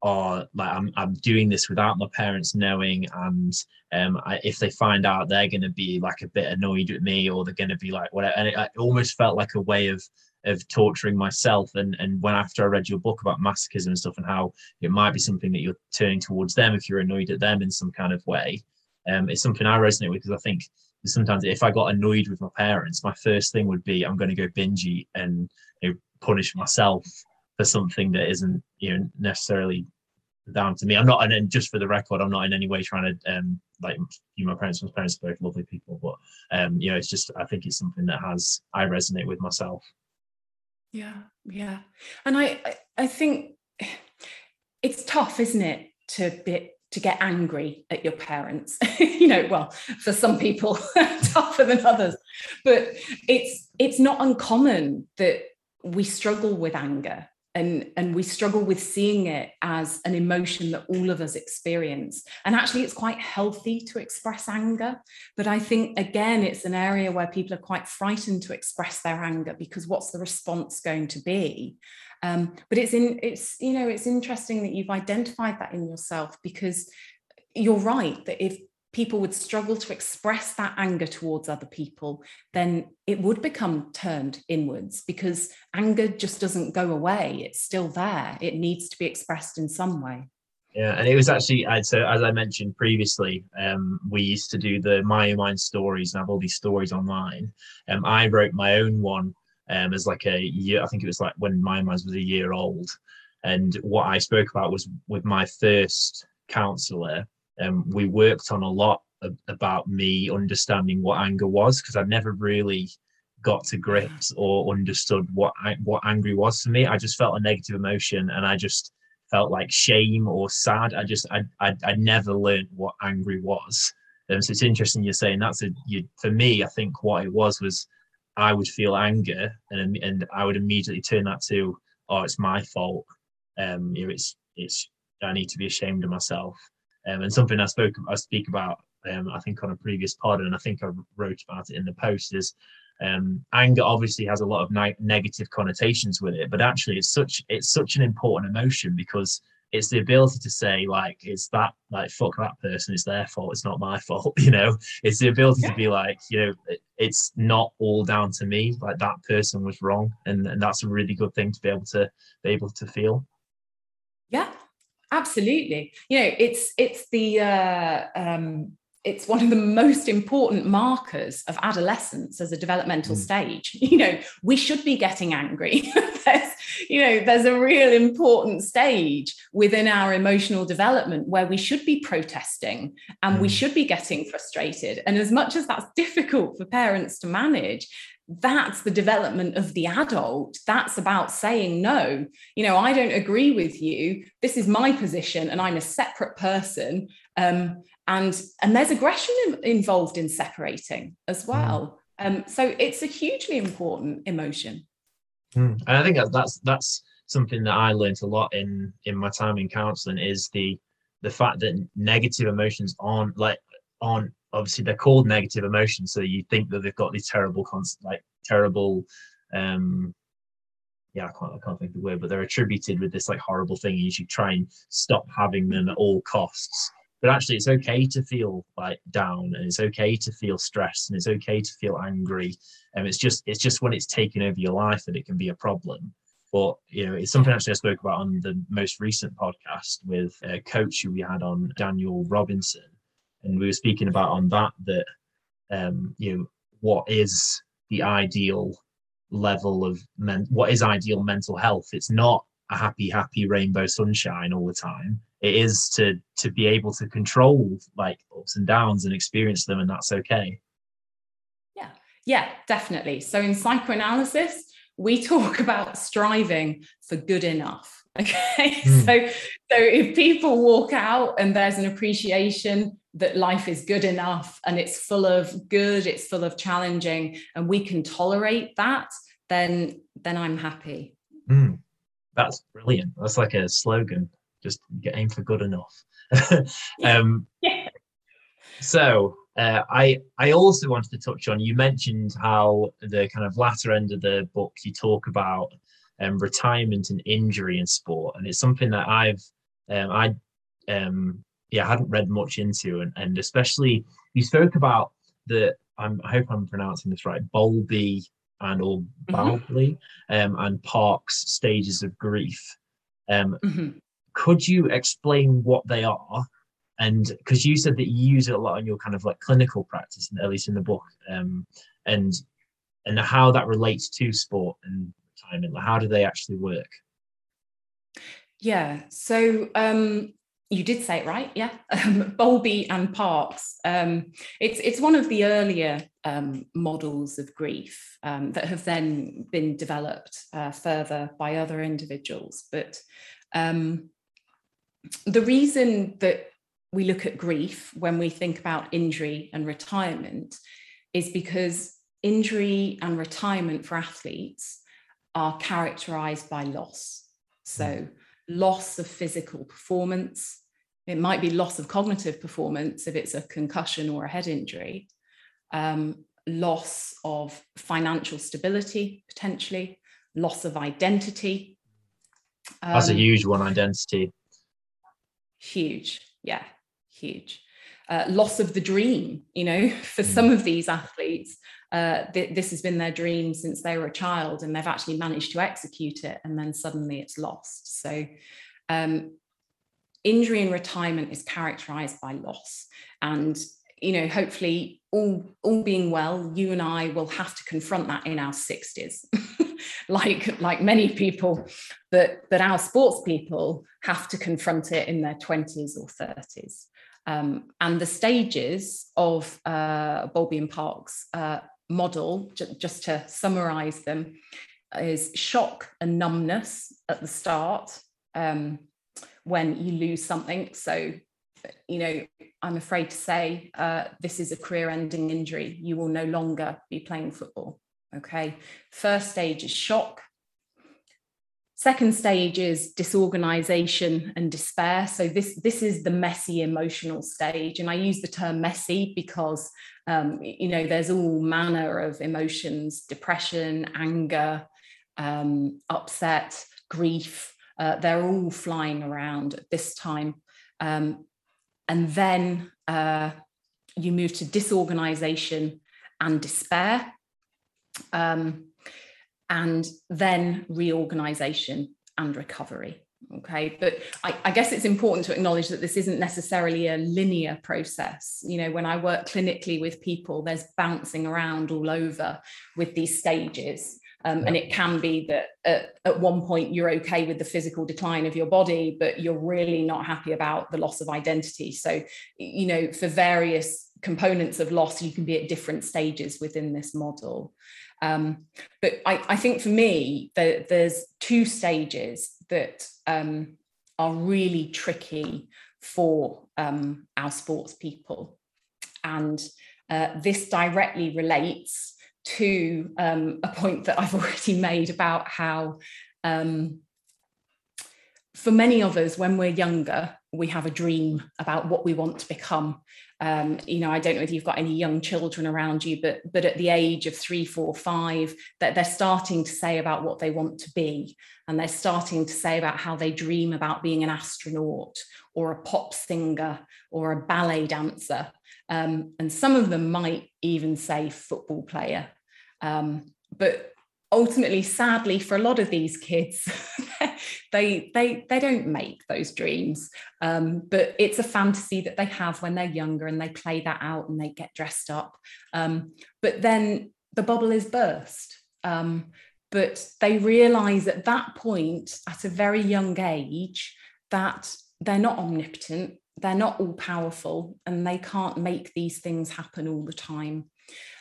or like I'm, I'm doing this without my parents knowing and um I, if they find out they're going to be like a bit annoyed with me or they're going to be like whatever and it, it, almost felt like a way of of torturing myself and and when after i read your book about masochism and stuff and how it might be something that you're turning towards them if you're annoyed at them in some kind of way um it's something i resonate with because i think sometimes if i got annoyed with my parents my first thing would be i'm going to go binge and you know, punish myself for something that isn't you know necessarily down to me. I'm not, and just for the record, I'm not in any way trying to um like you, my parents, my parents are both lovely people, but um you know, it's just I think it's something that has I resonate with myself. Yeah, yeah, and I I think it's tough, isn't it, to be to get angry at your parents (laughs) you know well for some people (laughs) tougher than others but it's it's not uncommon that we struggle with anger and and we struggle with seeing it as an emotion that all of us experience. And actually it's quite healthy to express anger but i think again it's an area where people are quite frightened to express their anger because what's the response going to be? Um, but it's in it's you know it's interesting that you've identified that in yourself because you're right that if people would struggle to express that anger towards other people, then it would become turned inwards because anger just doesn't go away. It's still there. It needs to be expressed in some way. Yeah, and it was actually so as I mentioned previously, um, we used to do the Myo Minds stories and have all these stories online. Um, I wrote my own one um, as like a year. I think it was like when Myo Minds was a year old, and what I spoke about was with my first counselor um, we worked on a lot about me understanding what anger was because I'd never really got to grips or understood what what angry was for me. I just felt a negative emotion and I just felt like shame or sad. I just I I, I never learned what angry was. Um, so it's interesting you're saying that's a you, for me. I think what it was was I would feel anger and and I would immediately turn that to oh it's my fault. Um, you know, it's it's I need to be ashamed of myself. Um, and something I spoke I speak about um, I think on a previous pod, and I think I wrote about it in the post is um, anger obviously has a lot of ni- negative connotations with it, but actually it's such it's such an important emotion because it's the ability to say like it's that like fuck that person it's their fault it's not my fault (laughs) you know? It's the ability yeah. to be like you know it's not all down to me like that person was wrong and, and that's a really good thing to be able to be able to feel. Yeah absolutely you know it's it's the uh, um, it's one of the most important markers of adolescence as a developmental mm. stage (laughs) you know we should be getting angry (laughs) there's you know, there's a real important stage within our emotional development where we should be protesting and mm. we should be getting frustrated. And as much as that's difficult for parents to manage, that's the development of the adult. That's about saying no. You know i don't agree with you. This is my position and i'm a separate person. Um, and and there's aggression involved in separating as mm. well. Um, so it's a hugely important emotion. Mm. and i think that's that's something that i learned a lot in in my time in counseling is the the fact that negative emotions aren't like aren't obviously they're called negative emotions so you think that they've got these terrible like terrible um yeah I can't, I can't think of the word but they're attributed with this like horrible thing you should try and stop having them at all costs. But actually it's okay to feel like down and it's okay to feel stressed and it's okay to feel angry and it's just it's just when it's taken over your life that it can be a problem. But you know it's something actually i spoke about on the most recent podcast with a coach who we had on daniel robinson and we were speaking about on that that um, you know what is the ideal level of men- what is ideal mental health. It's not a happy, happy rainbow sunshine all the time. It is to to be able to control like ups and downs and experience them, and that's okay. Yeah, yeah, definitely. So in psychoanalysis, we talk (laughs) about striving for good enough. (laughs) Okay, mm. so so if people walk out and there's an appreciation that life is good enough and it's full of good it's full of challenging and we can tolerate that then then i'm happy mm, that's brilliant that's like a slogan just get aim for good enough (laughs) um (laughs) yeah. so uh, I I also wanted to touch on. You mentioned how the kind of latter end of the book you talk about um, retirement and injury in sport, and it's something that I've um, I um, yeah, I hadn't read much into, and, and especially you spoke about the I'm, i hope I'm pronouncing this right, Bowlby and or mm-hmm. Bowlby um, and Parkes' stages of grief. Um, mm-hmm. Could you explain what they are? And because you said that you use it a lot in your kind of like clinical practice, at least in the book, um, and and how that relates to sport and retirement. Like how do they actually work? Yeah. So um, you did say it right, yeah. (laughs) Um, Bowlby and Parkes. Um, it's it's one of the earlier um, models of grief um, that have then been developed uh, further by other individuals. But um, the reason that we look at grief when we think about injury and retirement is because injury and retirement for athletes are characterized by loss. So mm. Loss of physical performance, it might be loss of cognitive performance if it's a concussion or a head injury, um, loss of financial stability, potentially, loss of identity. Um, That's a um, huge one, identity. Huge, yeah, huge. Uh, loss of the dream, you know, (laughs) for mm. some of these athletes, uh, th- this has been their dream since they were a child and they've actually managed to execute it and then suddenly it's lost. So, um, injury and retirement is characterized by loss and you know hopefully all all being well you and i will have to confront that in our 60s (laughs) like like many people but but our sports people have to confront it in their 20s or 30s um, and the stages of uh, Bowlby and Parkes uh, model, j- just to summarize them, is shock and numbness at the start, um, when you lose something. So, you know, I'm afraid to say uh, this is a career ending injury. You will no longer be playing football. Okay. First stage is shock. Second stage is disorganization and despair. So this this is the messy emotional stage, and I use the term messy because um, you know there's all manner of emotions: depression, anger, um, upset, grief, uh, they're all flying around at this time. Um, and then uh, you move to disorganization and despair. Um, and then reorganization and recovery. Okay, but I, I, guess it's important to acknowledge that this isn't necessarily a linear process. You know, when I work clinically with people, there's bouncing around all over with these stages. Um, and it can be that at, at one point you're okay with the physical decline of your body, but you're really not happy about the loss of identity. So, you know, for various components of loss, you can be at different stages within this model. Um, but I, I, think for me, the, there's two stages that um, are really tricky for um, our sports people. And uh, this directly relates to um, a point that I've (laughs) already made about how, um, for many of us, when we're younger, we have a dream about what we want to become. Um, you know, I don't know if you've got any young children around you, but but at the age of three, four, five, that they're starting to say about what they want to be, and they're starting to say about how they dream about being an astronaut or a pop singer or a ballet dancer. Um, and some of them might even say football player. Um, but ultimately, sadly, for a lot of these kids, (laughs) they they they don't make those dreams. Um, but it's a fantasy that they have when they're younger, and they play that out and they get dressed up. Um, but then the bubble is burst. Um, but they realize at that point, at a very young age, that they're not omnipotent, they're not all powerful, and they can't make these things happen all the time.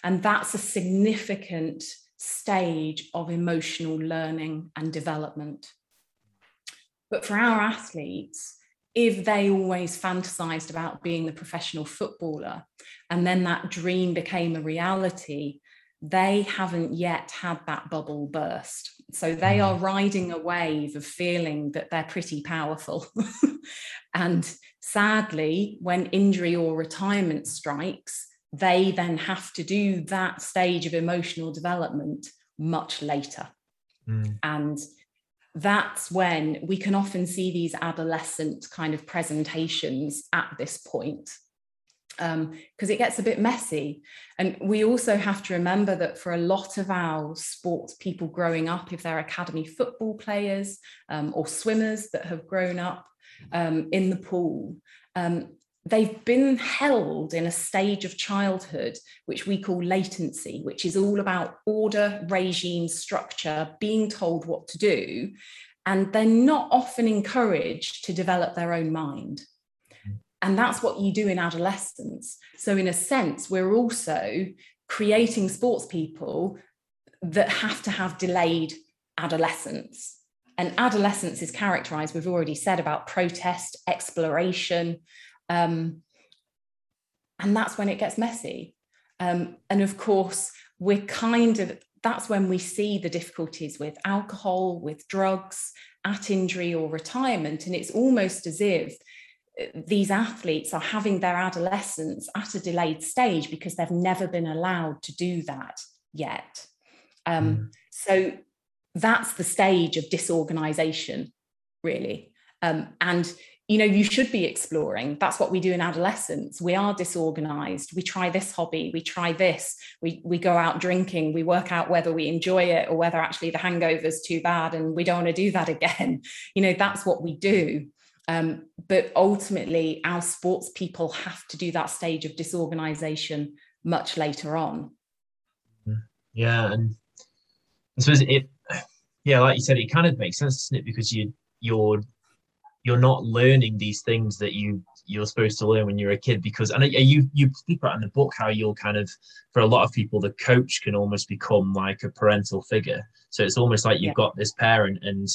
And that's a significant stage of emotional learning and development. But for our athletes, if they always fantasized about being the professional footballer and then that dream became a reality, they haven't yet had that bubble burst. So they mm. are riding a wave of feeling that they're pretty powerful. (laughs) and sadly, when injury or retirement strikes, they then have to do that stage of emotional development much later. Mm. And that's when we can often see these adolescent kind of presentations at this point because um, it gets a bit messy. And we also have to remember that for a lot of our sports people growing up, if they're academy football players um, or swimmers that have grown up um, in the pool, um, they've been held in a stage of childhood which we call latency, which is all about order, regime, structure, being told what to do. And they're not often encouraged to develop their own mind. And that's what you do in adolescence. So, in a sense, we're also creating sports people that have to have delayed adolescence. And adolescence is characterized, we've already said about protest, exploration. Um, and that's when it gets messy. Um, and of course, we're kind of, that's when we see the difficulties with alcohol, with drugs, at injury or retirement. And it's almost as if these athletes are having their adolescence at a delayed stage because they've never been allowed to do that yet. Um, mm. So that's the stage of disorganization, really. Um, and you know, you should be exploring. That's what we do in adolescence. We are disorganized. We try this hobby, we try this, we, we go out drinking, we work out whether we enjoy it or whether actually the hangover is too bad and we don't want to do that (laughs) again. You know, that's what we do. Um, but ultimately, our sports people have to do that stage of disorganization much later on. Yeah, and I suppose it, yeah, like you said, it kind of makes sense, doesn't it? Because you you're you're not learning these things that you you're supposed to learn when you're a kid because and you you speak about in the book how you'll kind of for a lot of people the coach can almost become like a parental figure so it's almost like you've yeah. got this parent and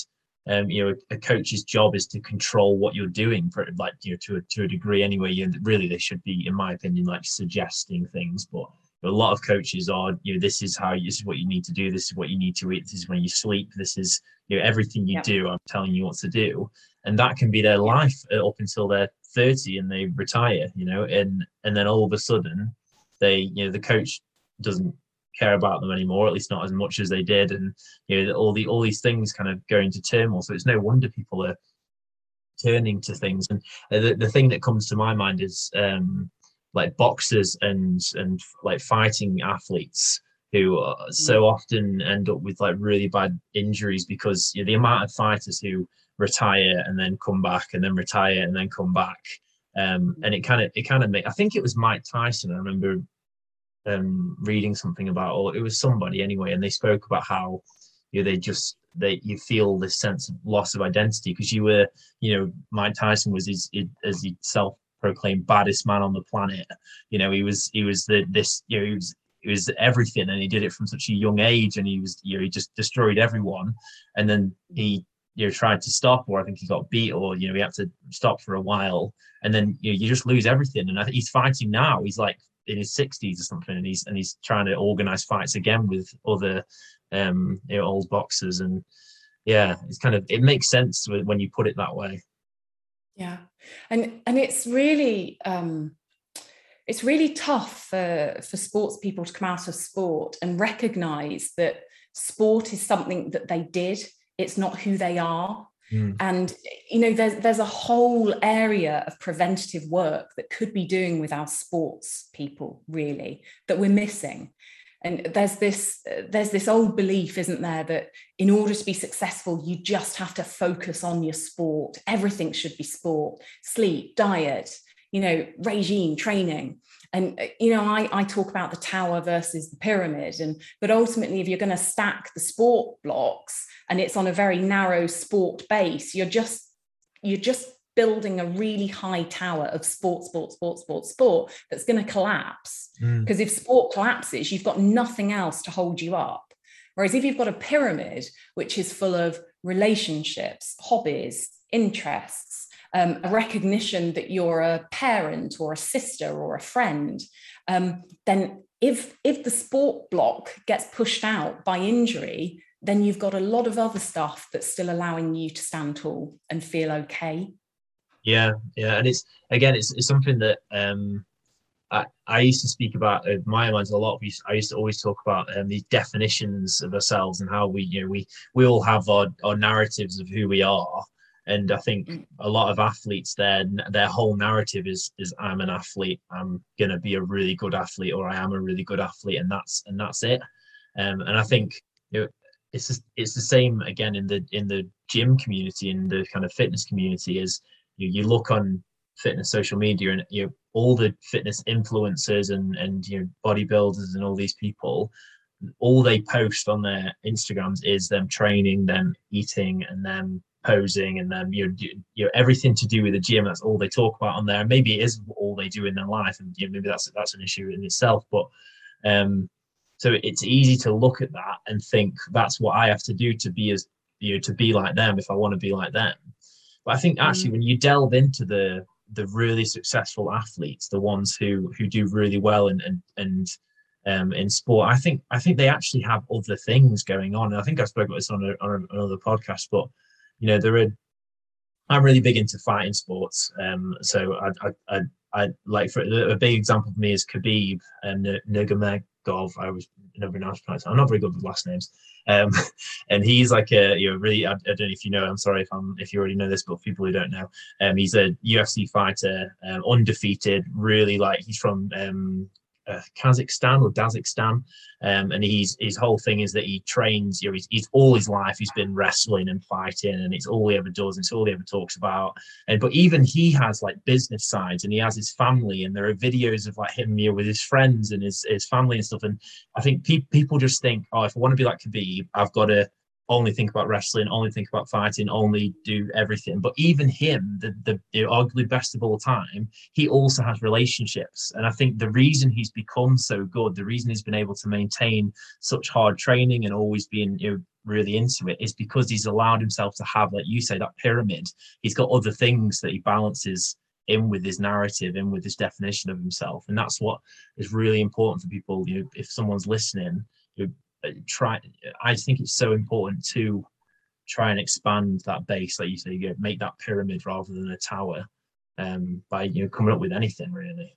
um, you know, a, coach's job is to control what you're doing for like, you know, to a, to a degree anyway. And really, they should be, in my opinion, like suggesting things. But a lot of coaches are, you know, this is how this is what you need to do. This is what you need to eat. This is when you sleep. This is, you know, everything you do. I'm telling you what to do, and that can be their life uh, up until they're 30 and they retire. You know, and and then all of a sudden, they, you know, the coach doesn't care about them anymore, at least not as much as they did, and you know all the all these things kind of go into turmoil. So it's no wonder people are turning to things. And the, the thing that comes to my mind is um, like boxers and and like fighting athletes who uh, so mm. often end up with like really bad injuries because you know, the amount of fighters who retire and then come back and then retire and then come back. Um, and it kind of it kind of make I think it was Mike Tyson I remember um, reading something about, or it was somebody anyway, and they spoke about how you know they just they you feel this sense of loss of identity because you were you know Mike Tyson was his, his as he self proclaimed baddest man on the planet. You know he was he was the this you know he was he was everything and he did it from such a young age and he was you know he just destroyed everyone. And then he you know tried to stop or I think he got beat or you know he had to stop for a while. And then you know you just lose everything. And I think he's fighting now. He's like in his 60s or something and he's and he's trying to organize fights again with other um you know, old boxers. And yeah it's kind of it makes sense when you put it that way. Yeah. And and it's really um it's really tough for for sports people to come out of sport and recognize that sport is something that they did it's not who they are. Mm. and you know there's there's a whole area of preventative work that could be doing with our sports people really that we're missing. And there's this there's this old belief isn't there that in order to be successful you just have to focus on your sport. Everything should be sport. Sleep diet you know regime training and uh, you know I, I talk about the tower versus the pyramid and but ultimately if you're going to stack the sport blocks and it's on a very narrow sport base you're just you're just building a really high tower of sport sport sport sport sport that's going to collapse because mm. if sport collapses you've got nothing else to hold you up whereas if you've got a pyramid which is full of relationships hobbies interests um, a recognition that you're a parent or a sister or a friend, um, then if if the sport block gets pushed out by injury, then you've got a lot of other stuff that's still allowing you to stand tall and feel okay. Yeah, yeah, and it's again, it's, it's something that um, I, I used to speak about uh, Myo Minds a lot. I used to always talk about um, these definitions of ourselves and how we, you know, we we all have our, our narratives of who we are, and I think mm. a lot of athletes, their their whole narrative is is I'm an athlete. I'm gonna be a really good athlete, or I am a really good athlete, and that's and that's it. Um, and I think you know, it's just, it's the same again in the in the gym community in the kind of fitness community. Is you, you look on fitness social media and you know, all the fitness influencers and and you know bodybuilders and all these people all they post on their instagrams is them training them eating and them posing and then you know, you know everything to do with the gym that's all they talk about on there maybe it is all they do in their life and you know, maybe that's that's an issue in itself but um so it's easy to look at that and think that's what i have to do to be as you know to be like them if i want to be like them but i think actually mm. when you delve into the the really successful athletes the ones who who do really well and and and um, in sport. I think I think they actually have other things going on. And I think I spoke about this on, a, on another podcast, but you know, there are. I'm really big into fighting sports, um, so I, I, I, I like for a big example for me is Khabib and Nurmagomedov. I was never know I'm not very good with last names, um, (laughs) and he's like a you know really. I, I, don't know if you know. I'm sorry if I'm if you already know this, but people who don't know, um, he's a UFC fighter, um, undefeated. Really like he's from um, uh, Kazakhstan or Dazakhstan, um, and he's his whole thing is that he trains. You know, he's, he's, all his life he's been wrestling and fighting, and it's all he ever does, it's all he ever talks about. And but even he has like business sides, and he has his family, and there are videos of like him you know, with his friends and his his family and stuff. And I think pe- people just think, oh, if I want to be like Khabib, I've got to only think about wrestling, only think about fighting, only do everything. But even him, the, the, the arguably best of all time, he also has relationships. And I think the reason he's become so good, the reason he's been able to maintain such hard training and always being you know, really into it is because he's allowed himself to have, like you say, that pyramid. He's got other things that he balances in with his narrative, in with his definition of himself. And that's what is really important for people. You know, if someone's listening, try i think it's so important to try and expand that base like you say you make that pyramid rather than a tower um, by you know coming up with anything really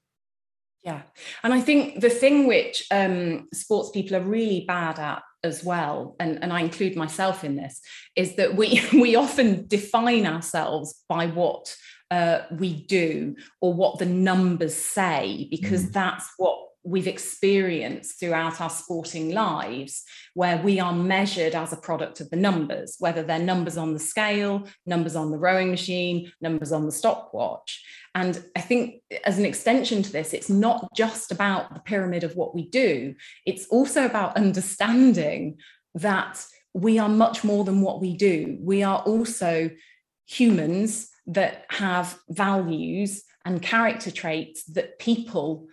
yeah and i think the thing which um, sports people are really bad at as well and, and i include myself in this is that we (laughs) we often define ourselves by what uh, we do or what the numbers say because mm. that's what we've experienced throughout our sporting lives where we are measured as a product of the numbers whether they're numbers on the scale numbers on the rowing machine numbers on the stopwatch. And i think as an extension to this it's not just about the pyramid of what we do it's also about understanding that we are much more than what we do. We are also humans that have values and character traits that people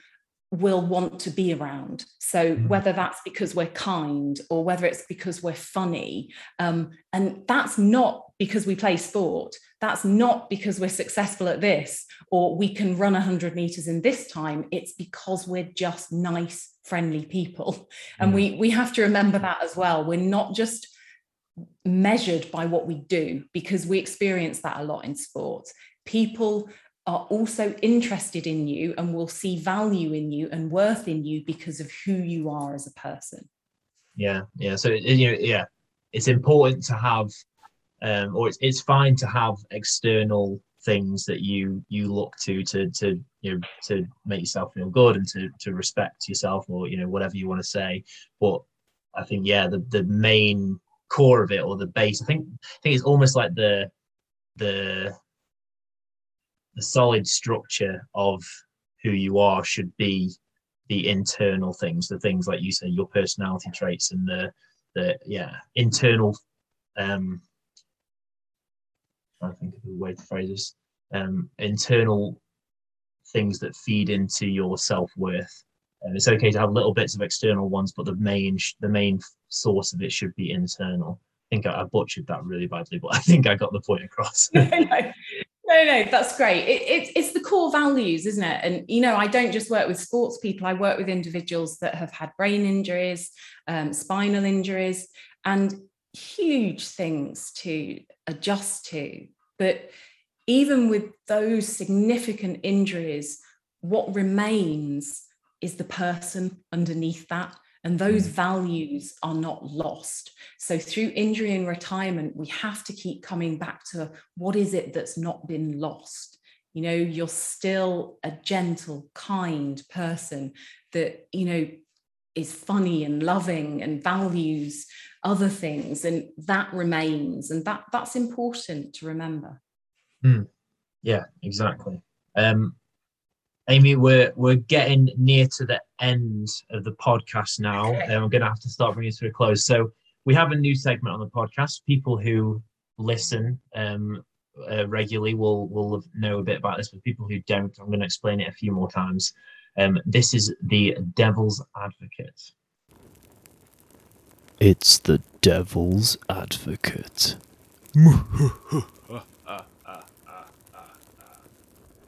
will want to be around. So mm-hmm. whether that's because we're kind or whether it's because we're funny, um, and that's not because we play sport. That's not because we're successful at this or we can run 100 meters in this time. It's because we're just nice, friendly people, (laughs) and we we have to remember that as well. We're not just measured by what we do because we experience that a lot in sport. People are also interested in you and will see value in you and worth in you because of who you are as a person. Yeah, yeah. So you know, yeah, it's important to have, um, or it's it's fine to have external things that you you look to to to you know to make yourself feel good and to to respect yourself or you know whatever you want to say. But I think yeah, the the main core of it or the base, I think I think it's almost like the the the solid structure of who you are should be the internal things, the things like you say, your personality traits and the the yeah internal. Um, I think of the way to phrase this. Um, internal things that feed into your self worth. And it's okay to have little bits of external ones, but the main the main source of it should be internal. I think I, I butchered that really badly, but (laughs) I think I got the point across. (laughs) no, no, no, no, that's great. It, it, it's the core values, isn't it? And, you know, I don't just work with sports people, I work with individuals that have had brain injuries, um, spinal injuries, and huge things to adjust to. But even with those significant injuries, what remains is the person underneath that and those mm. values are not lost. So, through injury and retirement, we have to keep coming back to what is it that's not been lost? You know, you're still a gentle, kind person that, you know, is funny and loving and values other things and that remains and that that's important to remember mm. yeah exactly um Amy, we're we're getting near to the end of the podcast now, and I'm going to have to start bringing it to a close. So we have a new segment on the podcast. People who listen um, uh, regularly will will know a bit about this, but people who don't, I'm going to explain it a few more times. Um, this is the devil's advocate. It's the devil's advocate. (laughs)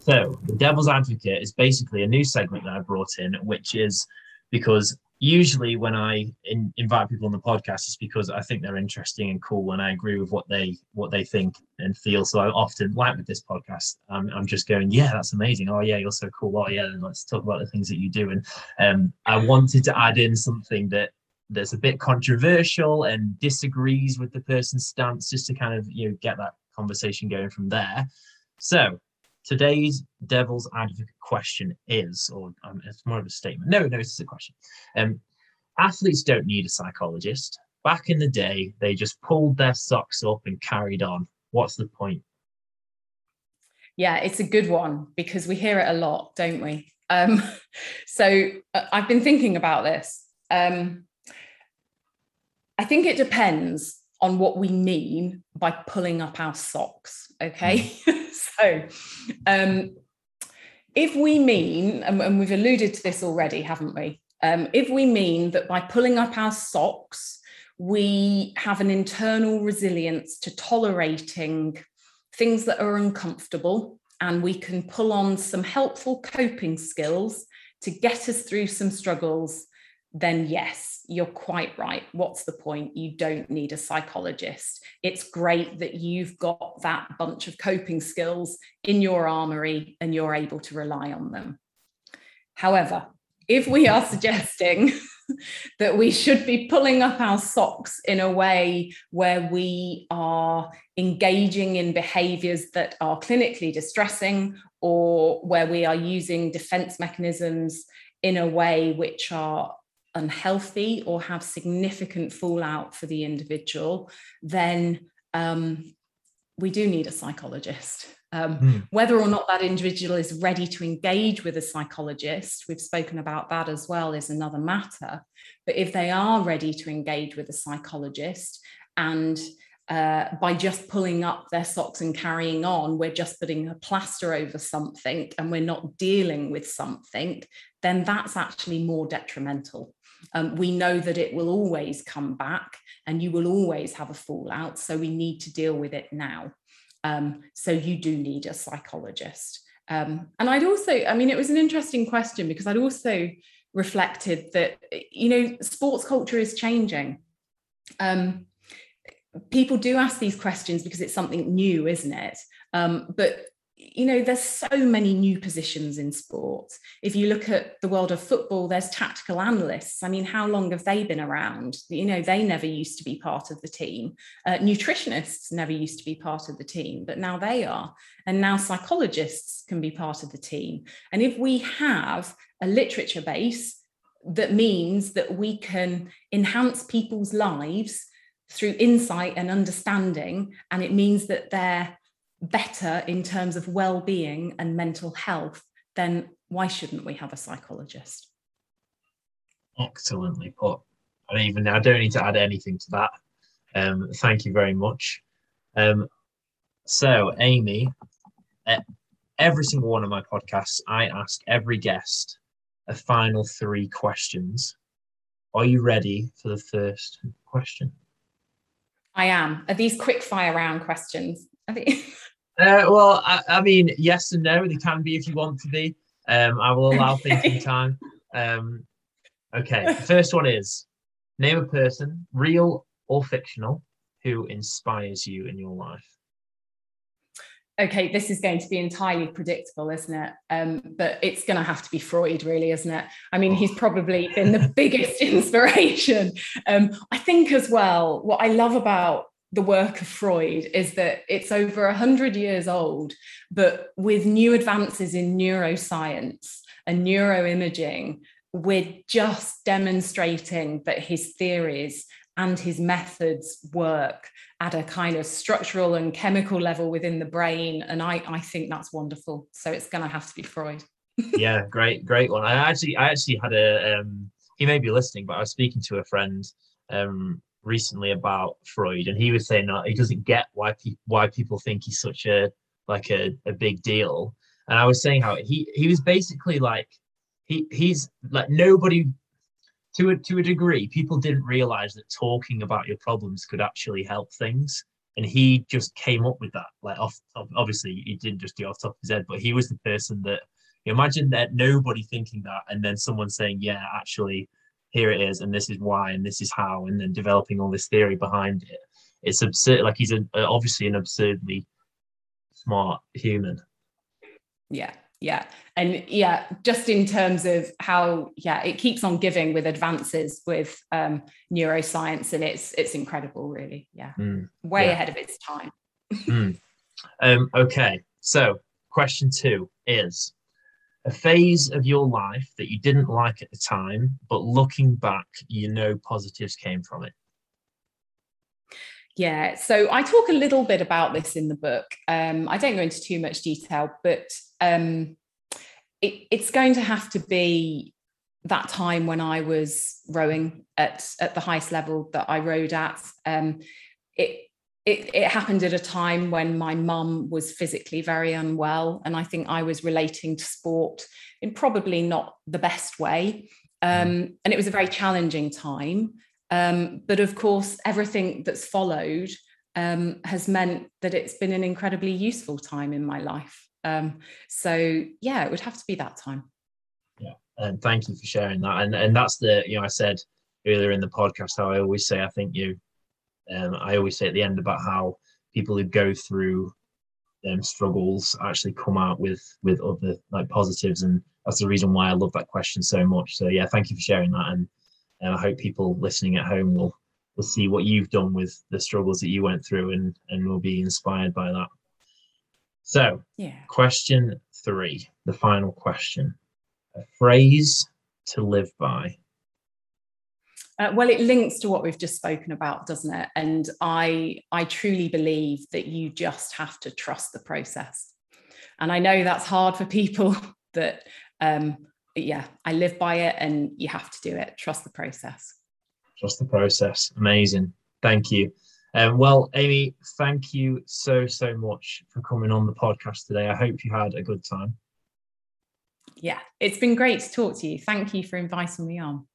So, the devil's advocate is basically a new segment that I brought in, which is because usually when I in, invite people on the podcast, it's because I think they're interesting and cool, and I agree with what they what they think and feel. So I often, like with this podcast, um, I'm just going, yeah, that's amazing. Oh yeah, you're so cool. Oh yeah, let's talk about the things that you do. And um, I wanted to add in something that that's a bit controversial and disagrees with the person's stance, just to kind of you know get that conversation going from there. So Today's devil's advocate question is, or um, it's more of a statement. No, no, it's a question. Um, athletes don't need a psychologist. Back in the day, they just pulled their socks up and carried on. What's the point? Yeah, it's a good one because we hear it a lot, don't we? Um, (laughs) so uh, I've been thinking about this. Um, I think it depends on what we mean by pulling up our socks. Okay. Mm. (laughs) (laughs) so, um, if we mean, and, we've alluded to this already, haven't we? Um, if we mean that by pulling up our socks, we have an internal resilience to tolerating things that are uncomfortable, and we can pull on some helpful coping skills to get us through some struggles then yes, you're quite right. What's the point? You don't need a psychologist. It's great that you've got that bunch of coping skills in your armory and you're able to rely on them. However, if we are (laughs) suggesting (laughs) that we should be pulling up our socks in a way where we are engaging in behaviors that are clinically distressing or where we are using defense mechanisms in a way which are unhealthy or have significant fallout for the individual, then um, we do need a psychologist. Um, mm. Whether or not that individual is ready to engage with a psychologist, we've spoken about that as well, is another matter. But if they are ready to engage with a psychologist and uh, by just pulling up their socks and carrying on, we're just putting a plaster over something and we're not dealing with something, then that's actually more detrimental. Um, we know that it will always come back and you will always have a fallout. So we need to deal with it now. Um, so you do need a psychologist. Um, and I'd also, I mean, it was an interesting question because I'd also reflected that, you know, sports culture is changing. Um, people do ask these questions because it's something new, isn't it? Um, but you know, there's so many new positions in sport. If you look at the world of football, there's tactical analysts. I mean, how long have they been around? You know, they never used to be part of the team. Uh, nutritionists never used to be part of the team, but now they are. And now psychologists can be part of the team. And if we have a literature base that means that we can enhance people's lives through insight and understanding, and it means that they're better in terms of well-being and mental health, then why shouldn't we have a psychologist? Excellently put. I don't even I don't need to add anything to that. Um, thank you very much. Um, so, Amy, every single one of my podcasts, I ask every guest a final three questions. Are you ready for the first question? I am. Are these quick fire round questions? (laughs) Uh, well, I, I, mean, yes and no. They can be if you want to be. Um, I will allow (laughs) thinking time. Um, okay, the first one is name a person, real or fictional, who inspires you in your life. Okay, this is going to be entirely predictable, isn't it? Um, but it's going to have to be Freud, really, isn't it? I mean, he's probably been the biggest (laughs) inspiration. Um, I think as well, what I love about the work of Freud is that it's over 100 years old, but with new advances in neuroscience and neuroimaging, we're just demonstrating that his theories and his methods work at a kind of structural and chemical level within the brain. And I, I think that's wonderful. So it's going to have to be Freud. (laughs) yeah, great, great one. I actually, I actually had a, um, he may be listening, but I was speaking to a friend um, recently about Freud, and he was saying that he doesn't get why people why people think he's such a like a, a big deal. And I was saying how he he was basically like he he's like nobody to a to a degree people didn't realize that talking about your problems could actually help things. And he just came up with that. Like off obviously he didn't just do off top of his head but he was the person that imagine that nobody thinking that and then someone saying yeah actually here it is and this is why and this is how and then developing all this theory behind it. It's absurd like he's a, obviously an absurdly smart human. Yeah yeah and yeah just in terms of how yeah it keeps on giving with advances with um neuroscience and it's it's incredible really yeah mm, way yeah. ahead of its time mm. um okay so question two is a phase of your life that you didn't like at the time, but looking back, you know positives came from it? Yeah, so I talk a little bit about this in the book. Um, I don't go into too much detail, but um, it, it's going to have to be that time when I was rowing at at the highest level that I rowed at. Um, it it, it, happened at a time when my mum was physically very unwell. And I think I was relating to sport in probably not the best way. Mm. Um, and it was a very challenging time. Um, but of course, everything that's followed um, has meant that it's been an incredibly useful time in my life. Um, so, yeah, it would have to be that time. Yeah. And thank you for sharing that. And, and that's the, you know, I said earlier in the podcast how I always say, I think you um, I always say at the end about how people who go through um, struggles actually come out with with other like positives, and that's the reason why I love that question so much. So yeah, thank you for sharing that, and, and I hope people listening at home will will see what you've done with the struggles that you went through, and and will be inspired by that. So, yeah. question three, the final question: a phrase to live by? Uh, well, it links to what we've just spoken about, doesn't it? And I, I truly believe that you just have to trust the process. And I know that's hard for people (laughs) that, um, yeah, I live by it and you have to do it. Trust the process. Trust the process. Amazing. Thank you. Um, well, Amy, thank you so, so much for coming on the podcast today. I hope you had a good time. Yeah, it's been great to talk to you. Thank you for inviting me on.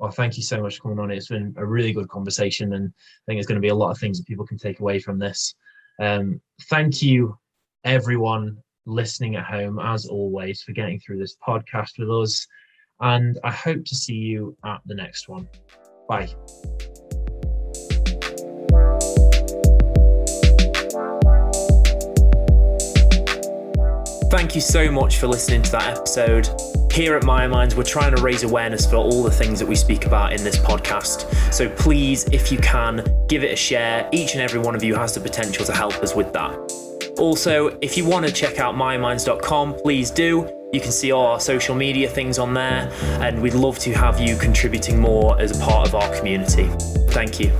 Well, thank you so much for coming on. It's been a really good conversation, and I think there's going to be a lot of things that people can take away from this. Um, thank you, everyone listening at home, as always, for getting through this podcast with us. And I hope to see you at the next one. Bye. Thank you so much for listening to that episode. Here at Myo Minds, we're trying to raise awareness for all the things that we speak about in this podcast. So please, if you can, give it a share. Each and every one of you has the potential to help us with that. Also, if you want to check out myominds.com, please do. You can see all our social media things on there, and we'd love to have you contributing more as a part of our community. Thank you.